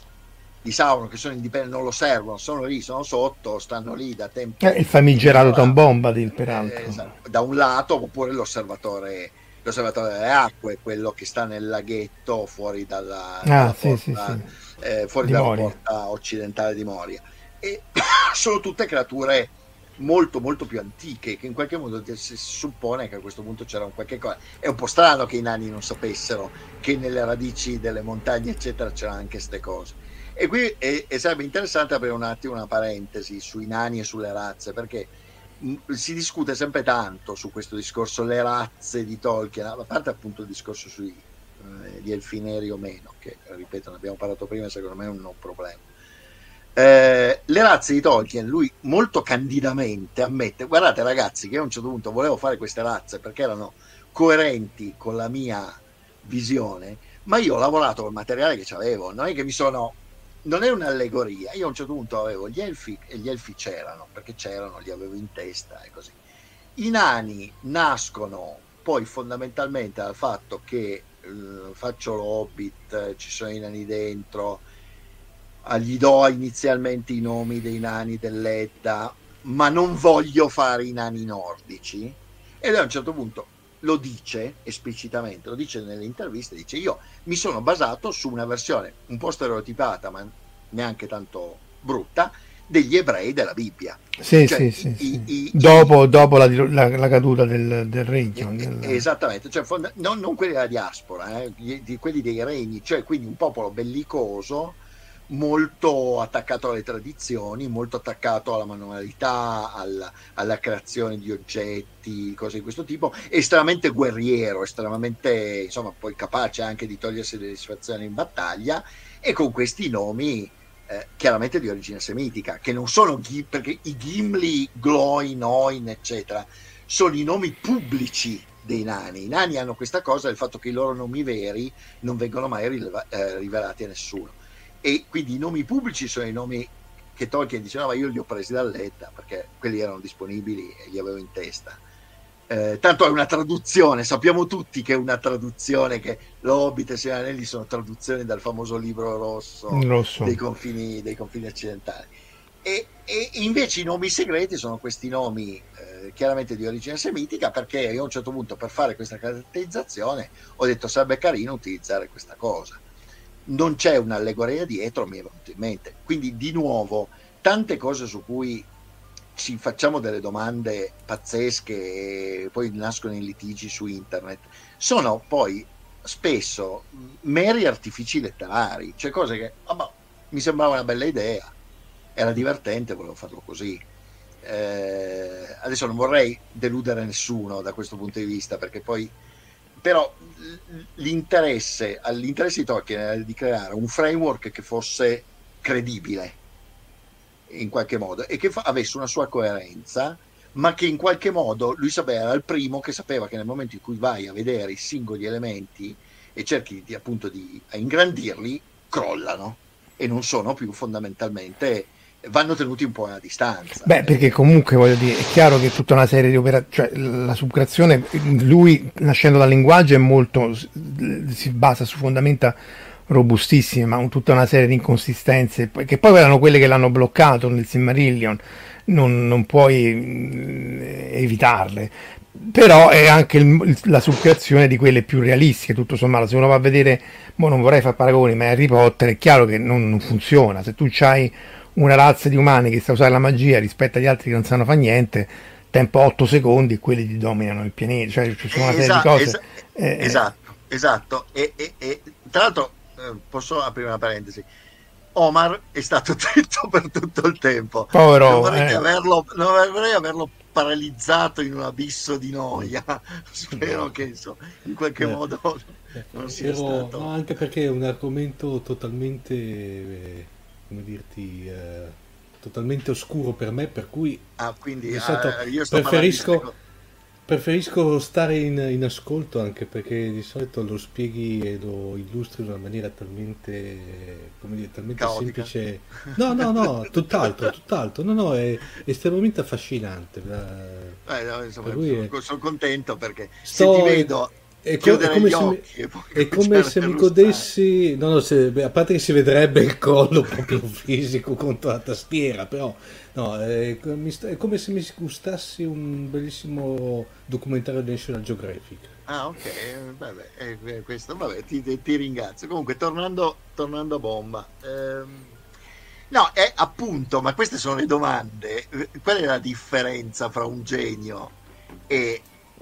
S2: di Sauron che sono indipendenti non lo servono sono lì sono sotto stanno lì da tempo.
S1: Eh, il famigerato Tom Bombadil, peraltro.
S2: eh, esatto, da un lato oppure l'osservatore l'osservatore delle acque quello che sta nel laghetto fuori dalla,
S1: Ah, sì, sì,
S2: porta,
S1: sì.
S2: eh, fuori dalla porta occidentale di Moria. E (coughs) sono tutte creature molto molto più antiche che in qualche modo si suppone che a questo punto c'era un qualche cosa. È un po' strano che i nani non sapessero che nelle radici delle montagne eccetera c'erano anche queste cose e qui è, e sarebbe interessante aprire un attimo una parentesi sui nani e sulle razze perché mh, si discute sempre tanto su questo discorso le razze di Tolkien a parte appunto il discorso sugli eh, gli elfi neri o meno che ripeto ne abbiamo parlato prima secondo me è un non problema eh, le razze di Tolkien, lui molto candidamente ammette: Guardate, ragazzi, che a un certo punto volevo fare queste razze perché erano coerenti con la mia visione, ma io ho lavorato col materiale che avevo, non è che mi sono. Non è un'allegoria. Io a un certo punto avevo gli elfi e gli elfi c'erano perché c'erano, li avevo in testa e così. I nani nascono poi fondamentalmente dal fatto che eh, faccio l'Hobbit, ci sono i nani dentro, gli do inizialmente i nomi dei nani dell'Edda, ma non voglio fare i nani nordici. Ed a un certo punto lo dice esplicitamente, lo dice nelle interviste, dice io mi sono basato su una versione un po' stereotipata, ma neanche tanto brutta, degli ebrei della Bibbia.
S1: Sì, cioè, sì, i, sì. I, dopo, i, dopo la, la, la, caduta del, del regno. Del...
S2: Esattamente, cioè, non, non, quelli della diaspora, eh, di, quelli dei regni, cioè quindi un popolo bellicoso, molto attaccato alle tradizioni, molto attaccato alla manualità, alla, alla creazione di oggetti, cose di questo tipo, estremamente guerriero, estremamente, insomma, poi capace anche di togliersi delle situazioni in battaglia e con questi nomi eh, chiaramente di origine semitica, che non sono perché i Gimli, Gloin, Oin, eccetera, sono i nomi pubblici dei nani. I nani hanno questa cosa del fatto che i loro nomi veri non vengono mai rileva- eh, rivelati a nessuno. E quindi i nomi pubblici sono i nomi che Tolkien diceva, ma io li ho presi dall'Etta perché quelli erano disponibili e li avevo in testa eh, tanto è una traduzione, sappiamo tutti che è una traduzione, che l'Hobbit e i Anelli sono traduzioni dal famoso libro rosso, rosso. Dei, confini, dei, confini, occidentali. E, e, invece i nomi segreti sono questi nomi eh, chiaramente di origine semitica perché io a un certo punto per fare questa caratterizzazione ho detto sarebbe carino utilizzare questa cosa. Non c'è un'allegoria dietro, mi è venuto in mente. Quindi di nuovo tante cose su cui ci facciamo delle domande pazzesche e poi nascono i litigi su internet, sono poi spesso meri artifici letterari, cioè cose che oh, boh, mi sembrava una bella idea, era divertente, volevo farlo così. Eh, adesso non vorrei deludere nessuno da questo punto di vista, perché poi però l'interesse, all'interesse di Tolkien era di creare un framework che fosse credibile in qualche modo e che fa, avesse una sua coerenza, ma che in qualche modo lui sapeva, era il primo che sapeva che nel momento in cui vai a vedere i singoli elementi e cerchi di, appunto di ingrandirli, crollano e non sono più fondamentalmente vanno tenuti un po' a distanza.
S1: Beh, perché comunque voglio dire, è chiaro che tutta una serie di operazioni, cioè la subcreazione, lui nascendo dal linguaggio è molto, si basa su fondamenta robustissime, ma tutta una serie di inconsistenze, che poi erano quelle che l'hanno bloccato nel Silmarillion, non, non puoi mm, evitarle. Però è anche il, la subcreazione di quelle più realistiche, tutto sommato. Se uno va a vedere, boh, non vorrei fare paragoni, ma Harry Potter è chiaro che non, non funziona. Se tu hai una razza di umani che sa usare la magia rispetto agli altri che non sanno fare niente, tempo 8 secondi e quelli ti dominano il pianeta. Cioè, ci sono una serie esatto, di cose.
S2: Esatto, eh, esatto, esatto. E, e, e, tra l'altro eh, posso aprire una parentesi. Omar è stato (laughs) zitto per tutto il tempo.
S1: Povero,
S2: non vorrei, eh. averlo, non vorrei averlo paralizzato in un abisso di noia. (laughs) Spero che insomma, in qualche eh. modo (laughs) non sia Però, stato.
S3: No, anche perché è un argomento totalmente, eh, come dirti, eh, totalmente oscuro per me, per cui,
S2: ah, quindi,
S3: stato, ah, preferisco Preferisco stare in, in, ascolto anche perché di solito lo spieghi e lo illustri in una maniera talmente, come dire, talmente semplice. No, no, no, tutt'altro, tutt'altro. No, no, è estremamente affascinante.
S2: Eh, no, insomma, sono, è... sono, contento perché Sto... se ti vedo
S3: è, co- è, come se, mi, è (laughs) come se mi godessi, no, no, se, a parte che si vedrebbe il collo (laughs) proprio fisico contro la tastiera, però no, è, è, come se mi gustassi un bellissimo documentario di National Geographic.
S2: Ah, ok, vabbè, eh, questo, vabbè ti, ti, ringrazio. Comunque, tornando, tornando a bomba, ehm, no, è appunto, ma queste sono le domande. Qual è la differenza fra un genio e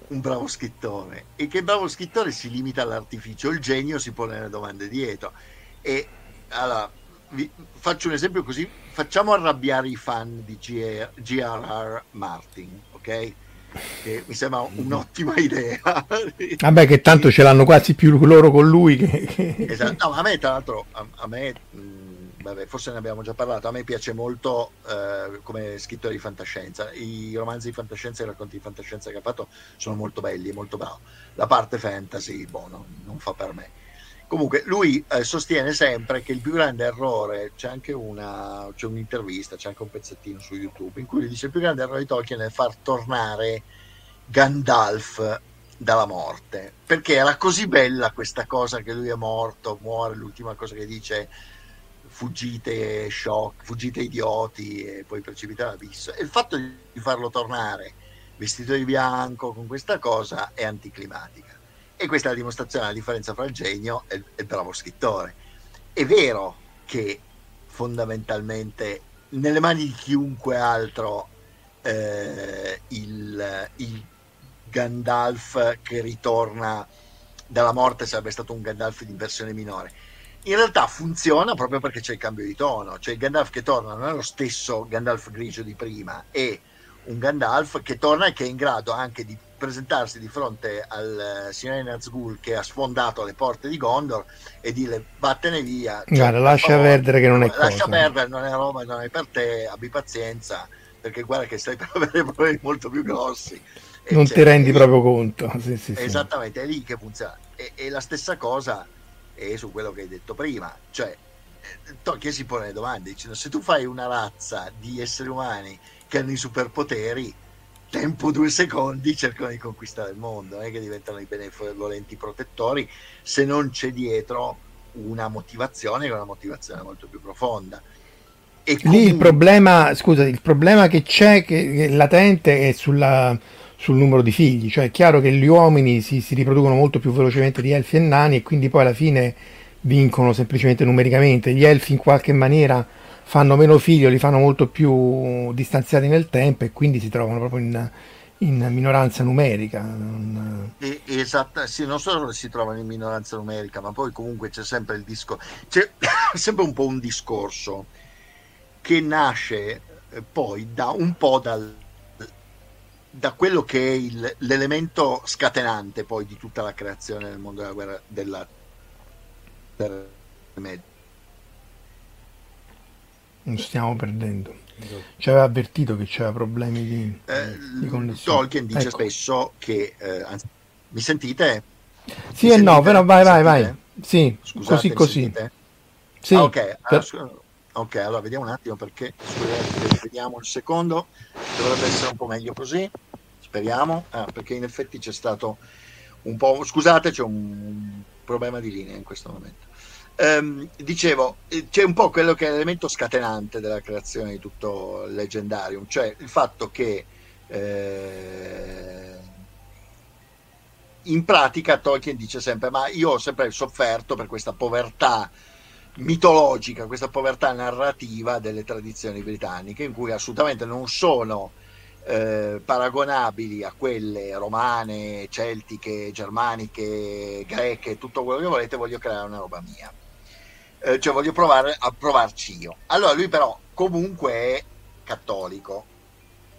S2: un bravo scrittore e che bravo scrittore si limita all'artificio, il genio si pone le domande dietro. E allora, vi faccio un esempio così, facciamo arrabbiare i fan di G.R.R. Martin, ok? Che mi sembra un'ottima idea. (laughs)
S1: Vabbè, che tanto ce l'hanno quasi più loro con lui che. che...
S2: Esatto, no, a me, tra l'altro, a, a me. Mh, vabbè, forse ne abbiamo già parlato, a me piace molto eh, come scrittore di fantascienza, i romanzi di fantascienza e i racconti di fantascienza che ha fatto sono molto belli, molto bravo. La parte fantasy, boh, no, non fa per me. Comunque, lui eh, sostiene sempre che il più grande errore, c'è anche una, c'è un'intervista, c'è anche un pezzettino su YouTube, in cui lui dice il più grande errore di Tolkien è far tornare Gandalf dalla morte, perché era così bella questa cosa che lui è morto, muore, l'ultima cosa che dice fuggite shock, fuggite idioti e poi precipita l'abisso. E il fatto di farlo tornare vestito di bianco con questa cosa è anticlimatica. E questa è la dimostrazione della differenza fra il genio e il bravo scrittore. È vero che fondamentalmente nelle mani di chiunque altro eh, il, il Gandalf che ritorna dalla morte sarebbe stato un Gandalf di versione minore in realtà funziona proprio perché c'è il cambio di tono, cioè il Gandalf che torna non è lo stesso Gandalf grigio di prima, è un Gandalf che torna e che è in grado anche di presentarsi di fronte al uh, signore Nazgul che ha sfondato le porte di Gondor e dire vattene via.
S1: Cioè, guarda, lascia favore, perdere che non è
S2: lascia
S1: cosa.
S2: perdere, non è Roma, non è per te, abbi pazienza, perché guarda che stai (laughs) per avere problemi molto più grossi.
S1: Non ti rendi proprio conto. Sì, sì,
S2: Esattamente, sì. è lì che funziona. E, e la stessa cosa e su quello che hai detto prima, cioè Tolkien si pone le domande? Dicendo se tu fai una razza di esseri umani che hanno i superpoteri tempo due secondi cercano di conquistare il mondo non è che diventano i benevolenti protettori se non c'è dietro una motivazione una motivazione molto più profonda.
S1: E lì il problema scusa il problema che c'è che, che è latente è sulla sul numero di figli, cioè è chiaro che gli uomini si, si riproducono molto più velocemente di elfi e nani e quindi poi alla fine vincono semplicemente numericamente, gli elfi in qualche maniera fanno meno figli o li fanno molto più distanziati nel tempo e quindi si trovano proprio in, in minoranza numerica.
S2: Esatto, sì, non solo si trovano in minoranza numerica, ma poi comunque c'è sempre il discorso, c'è (coughs) sempre un po' un discorso che nasce eh, poi da un po' dal da quello che è il, l'elemento scatenante poi di tutta la creazione nel mondo della guerra della
S1: media. Non stiamo perdendo. Ci aveva avvertito che c'era problemi di,
S2: eh, di connessione. Tolkien dice ecco. spesso che eh, anzi, mi sentite?
S1: Sì mi e sentite? no, però vai, vai, vai. Sì, Scusate, così così.
S2: Sì, ah, ok. Per... Allora, ok, allora vediamo un attimo perché scusate, vediamo un secondo. Dovrebbe essere un po' meglio così speriamo, ah, perché in effetti c'è stato un po', scusate, c'è un problema di linea in questo momento. Um, dicevo, eh, c'è un po' quello che è l'elemento scatenante della creazione di tutto il leggendarium, cioè il fatto che eh, in pratica Tolkien dice sempre, ma io ho sempre sofferto per questa povertà mitologica, questa povertà narrativa delle tradizioni britanniche, in cui assolutamente non sono eh, paragonabili a quelle romane, celtiche, germaniche, greche, tutto quello che volete, voglio creare una roba mia. Eh, cioè voglio provare a provarci io. Allora lui però comunque è cattolico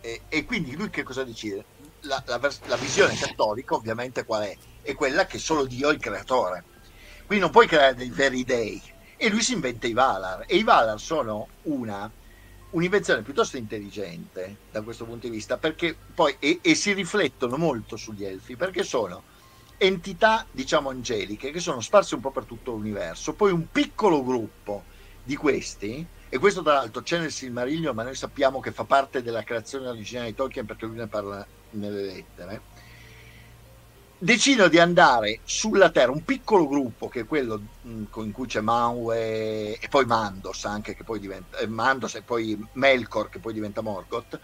S2: e, e quindi lui che cosa decide? La, la, la, visione cattolica ovviamente qual è? È quella che solo Dio è il creatore. Quindi non puoi creare dei veri dei. E lui si inventa i Valar. E i Valar sono una un'invenzione piuttosto intelligente da questo punto di vista perché poi e, e, si riflettono molto sugli elfi perché sono entità diciamo angeliche che sono sparse un po' per tutto l'universo. Poi un piccolo gruppo di questi e questo tra l'altro c'è nel Silmarillion ma noi sappiamo che fa parte della creazione originale di Tolkien perché lui ne parla nelle lettere decidono di andare sulla Terra, un piccolo gruppo che è quello mm, in cui c'è Manwe e poi Mandos anche che poi diventa eh, Mandos e poi Melkor che poi diventa Morgoth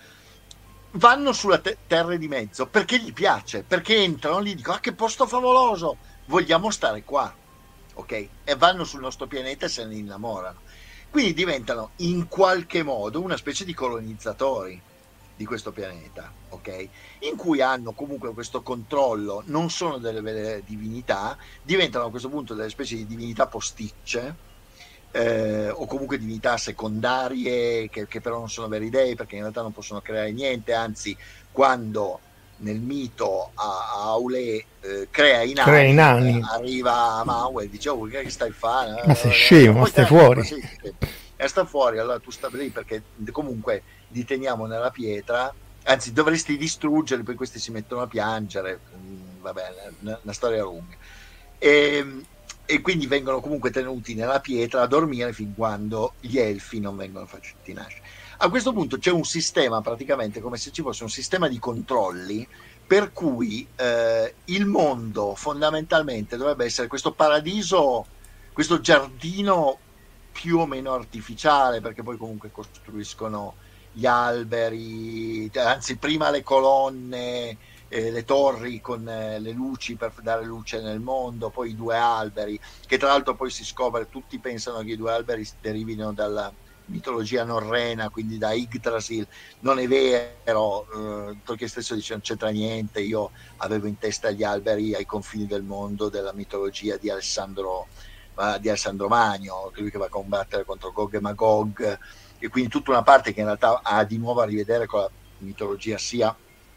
S2: vanno sulla te- terra di mezzo perché gli piace, perché entrano lì dicono ah che posto favoloso, vogliamo stare qua, ok? E vanno sul nostro pianeta e se ne innamorano. Quindi diventano in qualche modo una specie di colonizzatori di questo pianeta, ok? In cui hanno comunque questo controllo, non sono delle vere divinità, diventano a questo punto delle specie di divinità posticce, eh, o comunque divinità secondarie che, che, però non sono veri dei perché in realtà non possono creare niente, anzi quando nel mito a, Aule eh, crea i nani, crea i nani. Eh, arriva Maui e dice oh che stai fare?
S1: Ma sei scemo, ma stai fuori.
S2: Sì, e sta fuori, allora tu stai lì perché comunque li teniamo nella pietra, anzi dovresti distruggerli, poi questi si mettono a piangere, mm, va bene, una, una storia lunga. E, ehm, e, quindi vengono comunque tenuti nella pietra a dormire fin quando gli elfi non vengono fatti nascere. A questo punto c'è un sistema, praticamente come se ci fosse un sistema di controlli per cui eh, il mondo fondamentalmente dovrebbe essere questo paradiso, questo giardino più o meno artificiale, perché poi comunque costruiscono gli alberi, anzi prima le colonne, eh, le torri con eh, le luci per dare luce nel mondo, poi i due alberi, che tra l'altro poi si scopre, tutti pensano che i due alberi derivino dalla mitologia norrena, quindi da Yggdrasil, non è vero, eh, Tolkien stesso dice non c'entra niente, io avevo in testa gli alberi ai confini del mondo della mitologia di Alessandro, uh, di Alessandro Magno, lui che va a combattere contro Gog e Magog, e quindi tutta una parte che in realtà ha di nuovo a rivedere con la mitologia sia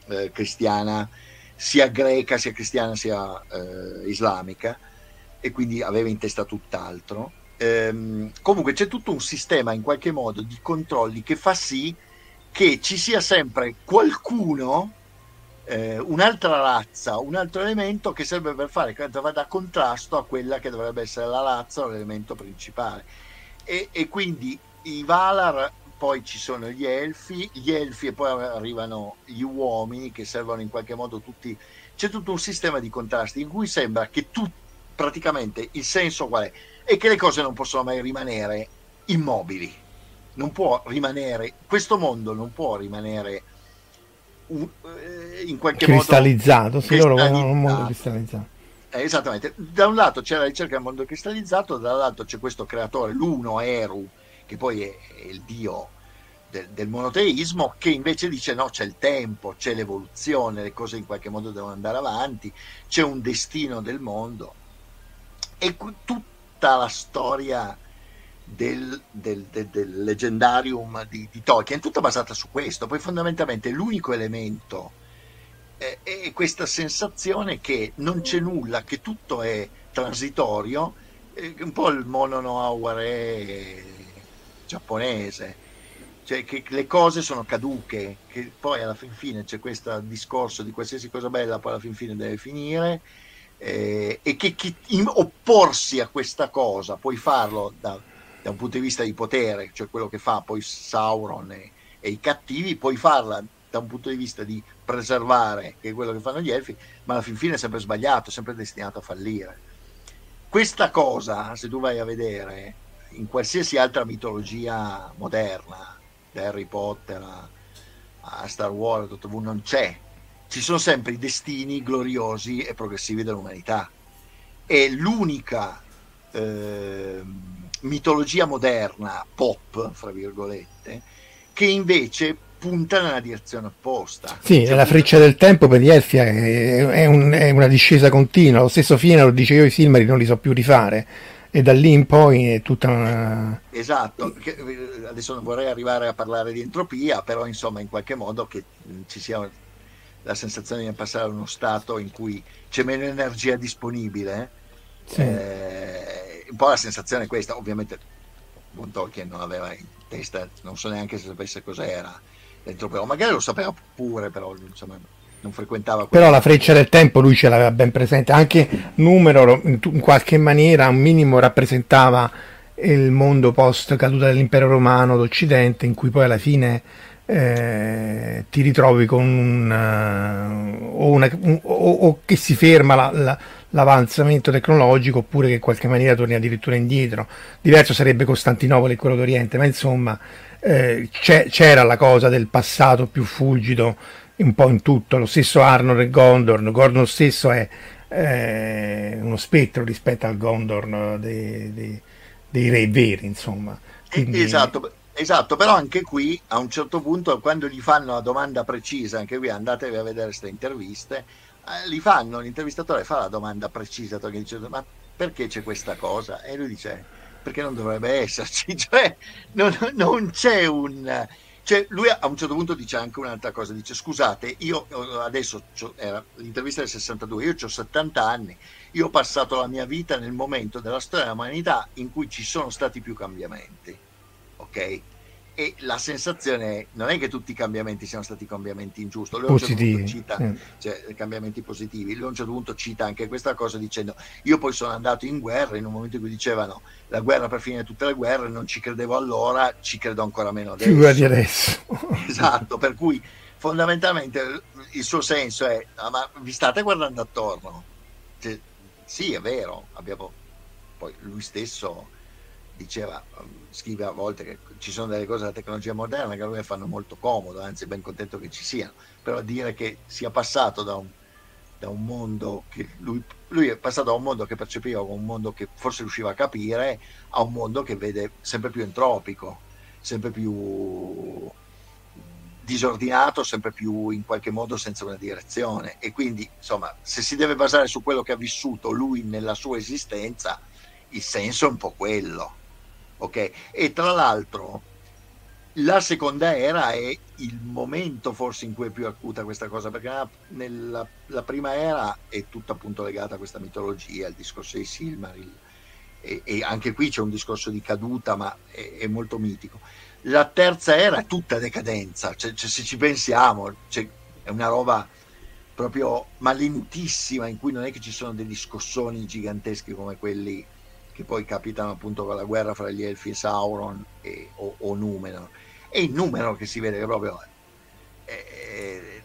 S2: eh, cristiana, sia greca, sia cristiana, sia eh, islamica, e quindi aveva in testa tutt'altro. Ehm, comunque c'è tutto un sistema in qualche modo di controlli che fa sì che ci sia sempre qualcuno, eh, un'altra razza, un altro elemento che serve per fare che vada a contrasto a quella che dovrebbe essere la razza l'elemento principale. E, e quindi i Valar poi ci sono gli elfi, gli elfi e poi arrivano gli uomini che servono in qualche modo tutti. C'è tutto un sistema di contrasti in cui sembra che tu praticamente il senso qual è? e che le cose non possono mai rimanere immobili. Non può rimanere, questo mondo non può rimanere uh, in qualche
S1: cristallizzato,
S2: modo
S1: sì, cristallizzato. loro un mondo cristallizzato.
S2: Eh, esattamente, da un lato c'è la ricerca del mondo cristallizzato, dall'altro c'è questo creatore, l'uno Eru, che poi è, è il dio del, del, monoteismo, che invece dice no, c'è il tempo, c'è l'evoluzione, le cose in qualche modo devono andare avanti, c'è un destino del mondo. E tutta la storia del, del, del, del leggendarium di, di, Tolkien, tutta basata su questo. Poi fondamentalmente l'unico elemento è, è questa sensazione che non c'è nulla, che tutto è transitorio, è un po' il mono no aware giapponese cioè che le cose sono caduche, che poi alla fin fine c'è questo discorso di qualsiasi cosa bella, poi alla fin fine deve finire, eh, e che chi in, opporsi a questa cosa puoi farlo da, da, un punto di vista di potere, cioè quello che fa poi Sauron e, e, i cattivi, puoi farla da un punto di vista di preservare, che è quello che fanno gli elfi, ma alla fin fine è sempre sbagliato, è sempre destinato a fallire. Questa cosa, se tu vai a vedere in qualsiasi altra mitologia moderna, da Harry Potter a, a Star Wars, non c'è ci sono sempre i destini gloriosi e progressivi dell'umanità. È l'unica eh, mitologia moderna, pop, fra virgolette, che invece punta nella direzione opposta.
S1: Sì, cioè, la freccia del tempo per gli elfi è, un, è, una discesa continua. Lo stesso fine lo dice io, i Silmari non li so più rifare. E da lì in poi è tutta una...
S2: Esatto, adesso non vorrei arrivare a parlare di entropia, però insomma in qualche modo che ci sia la sensazione di passare a uno stato in cui c'è meno energia disponibile. Sì. Eh, un po' la sensazione è questa, ovviamente Von Tolkien non aveva in testa, non so neanche se sapesse cos'era dentro, però magari lo sapeva pure, però insomma non frequentava.
S1: Però la freccia del tempo lui ce l'aveva ben presente, anche numero in qualche maniera un minimo rappresentava il mondo post caduta dell'impero romano d'Occidente in cui poi alla fine eh, ti ritrovi con un, uh, o, una, un, o, o, che si ferma la, la, l'avanzamento tecnologico oppure che in qualche maniera torni addirittura indietro. Diverso sarebbe Costantinopoli e quello d'Oriente, ma insomma eh, c'era la cosa del passato più fulgido un po' in tutto, lo stesso Arnor e Gondor, Gondor stesso è eh, uno spettro rispetto al Gondor dei, dei, dei re veri, insomma.
S2: Quindi... Esatto, Esatto, però anche qui a un certo punto quando gli fanno la domanda precisa, anche qui andatevi a vedere queste interviste, li fanno, l'intervistatore fa la domanda precisa, perché ma perché c'è questa cosa? E lui dice perché non dovrebbe esserci, (laughs) cioè non, non c'è un... Cioè, lui a un certo punto dice anche un'altra cosa, dice scusate, io adesso, era l'intervista del 62, io ho 70 anni, io ho passato la mia vita nel momento della storia dell'umanità in cui ci sono stati più cambiamenti ok? E la sensazione non è che tutti i cambiamenti siano stati cambiamenti ingiusti, lui
S1: positivi,
S2: cita mm. cioè, cambiamenti positivi, lui a un certo punto cita anche questa cosa dicendo io poi sono andato in guerra in un momento in cui dicevano la guerra per finire tutte le guerre, non ci credevo allora, ci credo ancora meno adesso.
S1: Figura di adesso. (laughs)
S2: esatto, per cui fondamentalmente il suo senso è ah, ma vi state guardando attorno? Cioè, sì, è vero, abbiamo poi lui stesso diceva, scrive a volte che ci sono delle cose della tecnologia moderna che a lui fanno molto comodo, anzi ben contento che ci siano, però dire che sia passato da un, da un mondo che lui, lui, è passato da un mondo che percepiva come un mondo che forse riusciva a capire a un mondo che vede sempre più entropico, sempre più disordinato, sempre più in qualche modo senza una direzione. E quindi, insomma, se si deve basare su quello che ha vissuto lui nella sua esistenza, il senso è un po' quello. Ok? E tra l'altro, la seconda era è il momento forse in cui è più acuta questa cosa, perché nella, la prima era è tutta appunto legata a questa mitologia, il discorso dei Silmaril. E, e anche qui c'è un discorso di caduta, ma è, è molto mitico la terza era è tutta decadenza, cioè, cioè, se ci pensiamo, cioè, è una roba proprio malinutissima in cui non è che ci sono degli scossoni giganteschi come quelli che poi capitano appunto con la guerra fra gli Elfi e Sauron e, o, o Numenor. È il numero che si vede che proprio... Eh,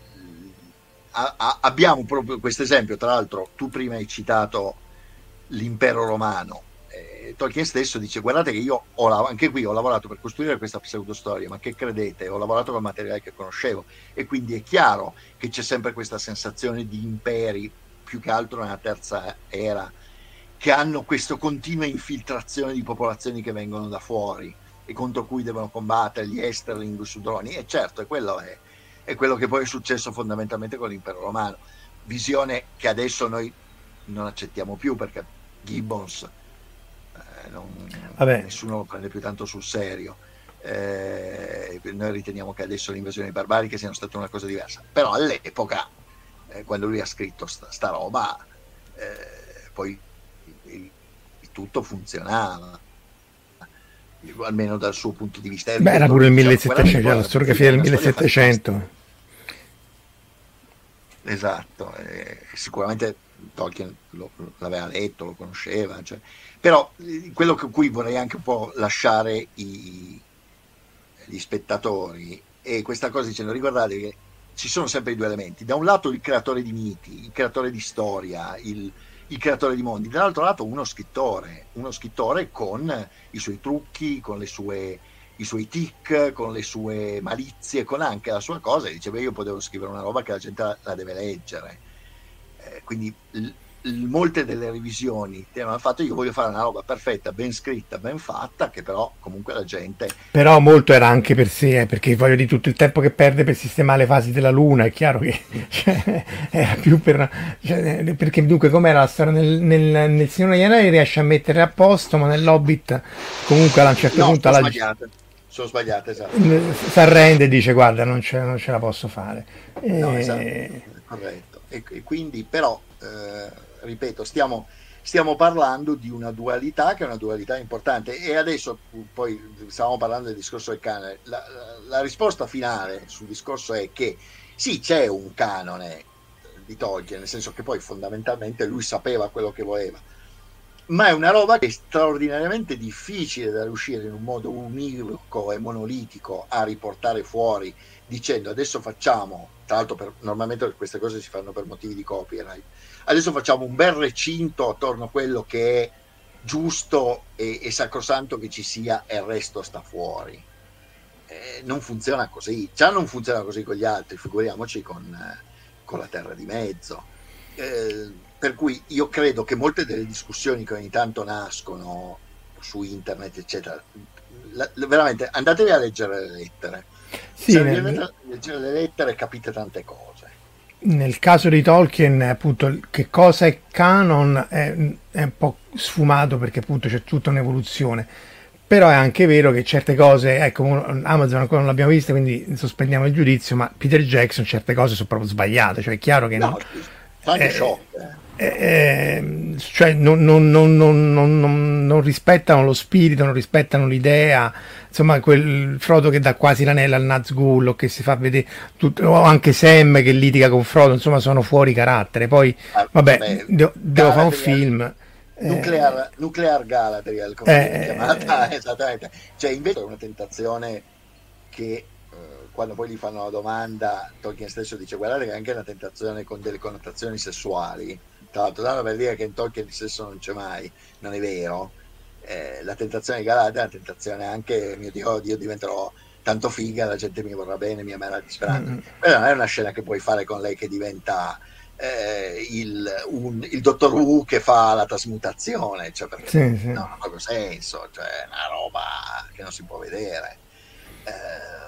S2: a, a, abbiamo proprio questo esempio, tra l'altro tu prima hai citato l'impero romano, Tolkien stesso dice guardate che io ho, anche qui ho lavorato per costruire questa pseudostoria, ma che credete, ho lavorato con materiale che conoscevo e quindi è chiaro che c'è sempre questa sensazione di imperi, più che altro nella terza era, che hanno questa continua infiltrazione di popolazioni che vengono da fuori e contro cui devono combattere gli Esterling, i Sudroni, e certo, è quello, è, è quello che poi è successo fondamentalmente con l'impero romano, visione che adesso noi non accettiamo più perché Gibbons non, nessuno lo prende più tanto sul serio. Eh, noi riteniamo che adesso le invasioni barbariche siano state una cosa diversa, però all'epoca, eh, quando lui ha scritto sta, sta roba, eh, poi tutto funzionava almeno dal suo punto di vista.
S1: Beh, era pure il 1700, la storiografia del 1700.
S2: Esatto, eh, sicuramente Tolkien lo, l'aveva letto, lo conosceva, cioè, però eh, quello con cui vorrei anche un po' lasciare i, gli spettatori è questa cosa dicendo ricordate che ci sono sempre i due elementi da un lato il creatore di miti il creatore di storia il, il creatore di mondi dall'altro lato uno scrittore uno scrittore con i suoi trucchi con le sue i suoi tic, con le sue malizie, con anche la sua cosa, e diceva io potevo scrivere una roba che la gente la, deve leggere. Eh, quindi molte delle revisioni hanno fatto io voglio fare una roba perfetta, ben scritta, ben fatta, che però comunque la gente...
S1: Però molto era anche per sé, eh, perché voglio di tutto il tempo che perde per sistemare le fasi della Luna, è chiaro che (laughs) cioè, era più per... Cioè, perché dunque com'era la storia nel, nel, nel Signore degli Anelli riesce a mettere a posto, ma nell'Hobbit comunque a un certo
S2: no,
S1: punto... Alla...
S2: Sbagliate. Sono sbagliate, esatto.
S1: Si arrende e dice guarda non ce, non ce la posso fare.
S2: No, esatto, corretto. E, e quindi però... Eh ripeto, stiamo, stiamo parlando di una dualità che è una dualità importante. E adesso poi stavamo parlando del discorso del canone, la, la, risposta finale sul discorso è che sì c'è un canone di Tolkien, nel senso che poi fondamentalmente lui sapeva quello che voleva, ma è una roba che è straordinariamente difficile da riuscire in un modo univoco e monolitico a riportare fuori dicendo adesso facciamo, tra l'altro per, normalmente queste cose si fanno per motivi di copyright, adesso facciamo un bel recinto attorno a quello che è giusto e, e sacrosanto che ci sia e il resto sta fuori. Eh, non funziona così, già non funziona così con gli altri, figuriamoci con, eh, con la terra di mezzo. Eh, per cui io credo che molte delle discussioni che ogni tanto nascono su internet, eccetera, la, veramente andatevi a leggere le lettere. Sì, Se nel... leggere le lettere capite tante cose
S1: nel caso di Tolkien, appunto, che cosa è canon è, è, un po' sfumato perché appunto c'è tutta un'evoluzione. Però è anche vero che certe cose, ecco, Amazon ancora non l'abbiamo vista, quindi sospendiamo il giudizio, ma Peter Jackson certe cose sono proprio sbagliate, cioè è chiaro che no,
S2: no eh, shock, eh.
S1: Eh, cioè non, non, non, non, rispettano lo spirito, non rispettano l'idea. Insomma, quel Frodo che dà quasi l'anello al Nazgul o che si fa vedere, tutto, o anche Sam che litiga con Frodo, insomma, sono fuori carattere. Poi, ah, vabbè, vabbè devo, devo fare un film.
S2: Nuclear, eh, nuclear Galadriel, come eh, chiamata, eh, (laughs) esattamente. Cioè, invece è una tentazione che quando poi gli fanno la domanda, Tolkien stesso dice guardate che è anche una tentazione con delle connotazioni sessuali, tra l'altro danno per dire che in Tolkien di sesso non c'è mai, non è vero, eh, la tentazione di Galadriel è una tentazione anche, mio Dio, io diventerò tanto figa, la gente mi vorrà bene, mi amerà disperando. Mm-hmm. Però non è una scena che puoi fare con lei che diventa eh, il, un, il, dottor Wu che fa la trasmutazione, cioè perché sì, sì. non ha proprio senso, cioè è una roba che non si può vedere. Eh,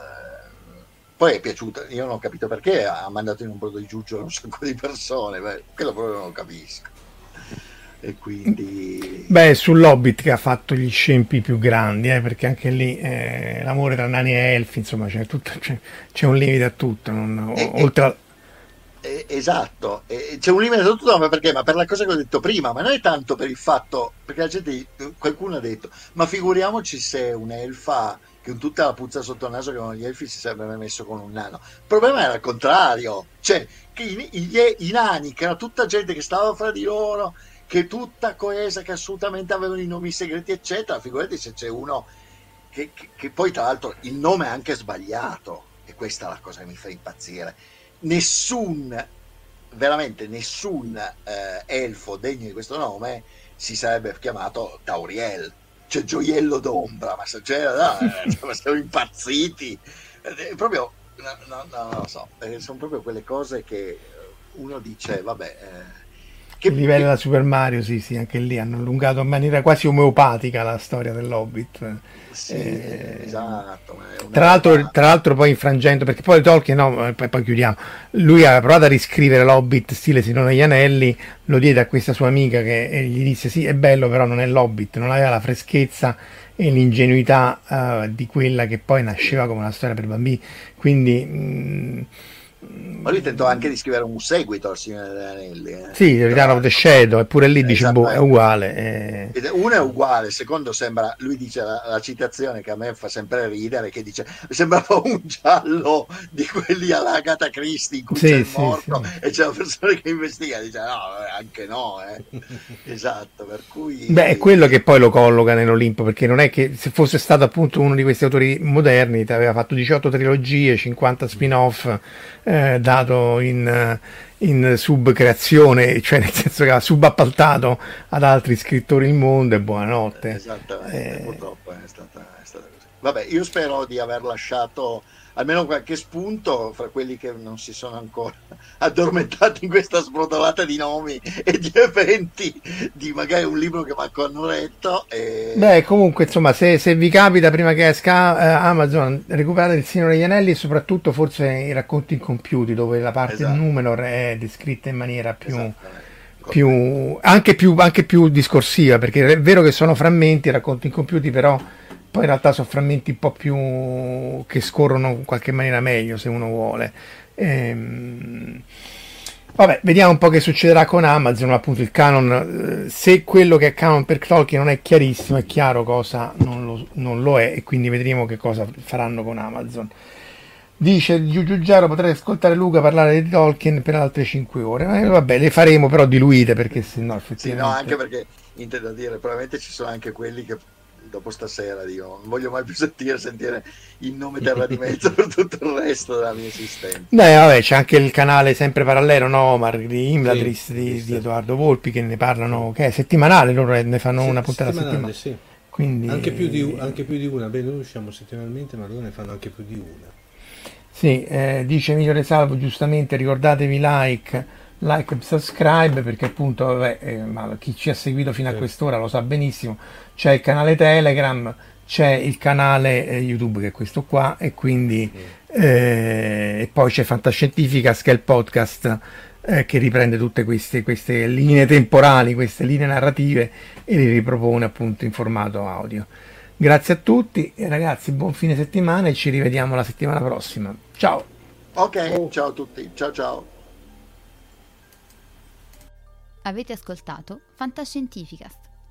S2: poi è piaciuta, io non ho capito perché ha mandato in un brodo di giuggiolo un sacco di persone, beh, quello proprio non lo capisco. E quindi...
S1: Beh, sull'Hobbit che ha fatto gli scempi più grandi, eh, perché anche lì eh, l'amore tra nani e elfi, insomma, c'è, tutto, c'è, c'è un limite a tutto, non, e, oltre a
S2: esatto, c'è un limite a tutto, ma perché? Ma per la cosa che ho detto prima, ma non è tanto per il fatto, perché la gente, qualcuno ha detto, ma figuriamoci se un'elfa che tutta la puzza sotto il naso che con gli elfi si sarebbe messo con un nano. Il problema era il contrario, cioè che i, i, i nani, che era tutta gente che stava fra di loro, che tutta coesa, che assolutamente avevano i nomi segreti, eccetera, figurati se c'è uno che, che, che poi tra l'altro il nome è anche sbagliato, e questa è la cosa che mi fa impazzire nessun, veramente nessun eh, elfo degno di questo nome si sarebbe chiamato Tauriel, cioè gioiello d'ombra, ma, (laughs) cioè, no, eh, ma siamo impazziti. È proprio, no, no, no, non lo so, eh, sono proprio quelle cose che uno dice, vabbè... Eh,
S1: che il livello da Super Mario, sì, sì, anche lì hanno allungato in maniera quasi omeopatica la storia dell'Hobbit.
S2: Sì, eh, esatto.
S1: Tra l'altro, tra l'altro, poi infrangendo, perché poi Tolkien, no, poi, poi, chiudiamo, lui ha provato a riscrivere l'Hobbit stile Signore degli Anelli, lo diede a questa sua amica che gli disse sì, è bello, però non è l'Hobbit, non aveva la freschezza e l'ingenuità uh, di quella che poi nasceva come una storia per bambini. Quindi... Mh,
S2: ma lui tentò anche di scrivere un seguito al Signore degli Anelli. Eh.
S1: Sì, Return of the Shadow, eppure lì dice boh, è uguale. Eh.
S2: Uno è uguale, il secondo sembra, lui dice la, la, citazione che a me fa sempre ridere, che dice sembrava un giallo di quelli all'Agata Christie in cui sì, c'è il morto sì, sì. e c'è una persona che investiga dice no, anche no. Eh. (laughs) esatto, per cui...
S1: Beh, è quello che poi lo colloca nell'Olimpo, perché non è che se fosse stato appunto uno di questi autori moderni, aveva fatto 18 trilogie, 50 spin-off eh, dato in, in subcreazione, cioè nel senso che ha subappaltato ad altri scrittori il mondo e buonanotte.
S2: Esattamente, eh, purtroppo è stata, è stata così. Vabbè, io spero di aver lasciato almeno qualche spunto fra quelli che non si sono ancora (laughs) addormentati in questa sbrodolata di nomi e di eventi di magari un libro che manco hanno letto e...
S1: beh comunque insomma se, se, vi capita prima che esca eh, Amazon recuperate il Signore degli Anelli e soprattutto forse i racconti incompiuti dove la parte esatto. Numenor è descritta in maniera più più, anche, più, anche più discorsiva perché è vero che sono frammenti racconti incompiuti però poi in realtà sono frammenti un po' più che scorrono in qualche maniera meglio se uno vuole. Ehm, vabbè, vediamo un po' che succederà con Amazon, appunto il canon, eh, se quello che è canon per Tolkien non è chiarissimo, è chiaro cosa non lo, non lo è e quindi vedremo che cosa faranno con Amazon. Dice Giugiaro potrei ascoltare Luca parlare di Tolkien per altre 5 ore. Ma vabbè, le faremo però diluite perché se no effettivamente.
S2: Sì, no, anche perché intendo dire, probabilmente ci sono anche quelli che dopo stasera dico, non voglio mai più (laughs) sentire, sentire il nome Terra di Mezzo per tutto il resto della mia esistenza.
S1: Beh, vabbè, c'è anche il canale sempre parallelo, no? Omar di Imladris sì, di, di, Edoardo Volpi che ne parlano, che è settimanale, loro ne fanno sì, una puntata a settimana.
S3: Sì. Quindi... Anche, più di, anche più di una, beh, noi usciamo settimanalmente, ma loro ne fanno anche più di una.
S1: Sì, eh, dice Emilio De Salvo giustamente, ricordatevi like like e subscribe perché appunto vabbè, eh, chi ci ha seguito fino a quest'ora lo sa benissimo c'è il canale telegram c'è il canale eh, youtube che è questo qua e quindi eh, e poi c'è fantascientifica che è il podcast eh, che riprende tutte queste, queste linee temporali queste linee narrative e li ripropone appunto in formato audio. Grazie a tutti ragazzi buon fine settimana e ci rivediamo la settimana prossima. Ciao!
S2: Ok ciao a tutti ciao ciao.
S4: Avete ascoltato Fantascientificast,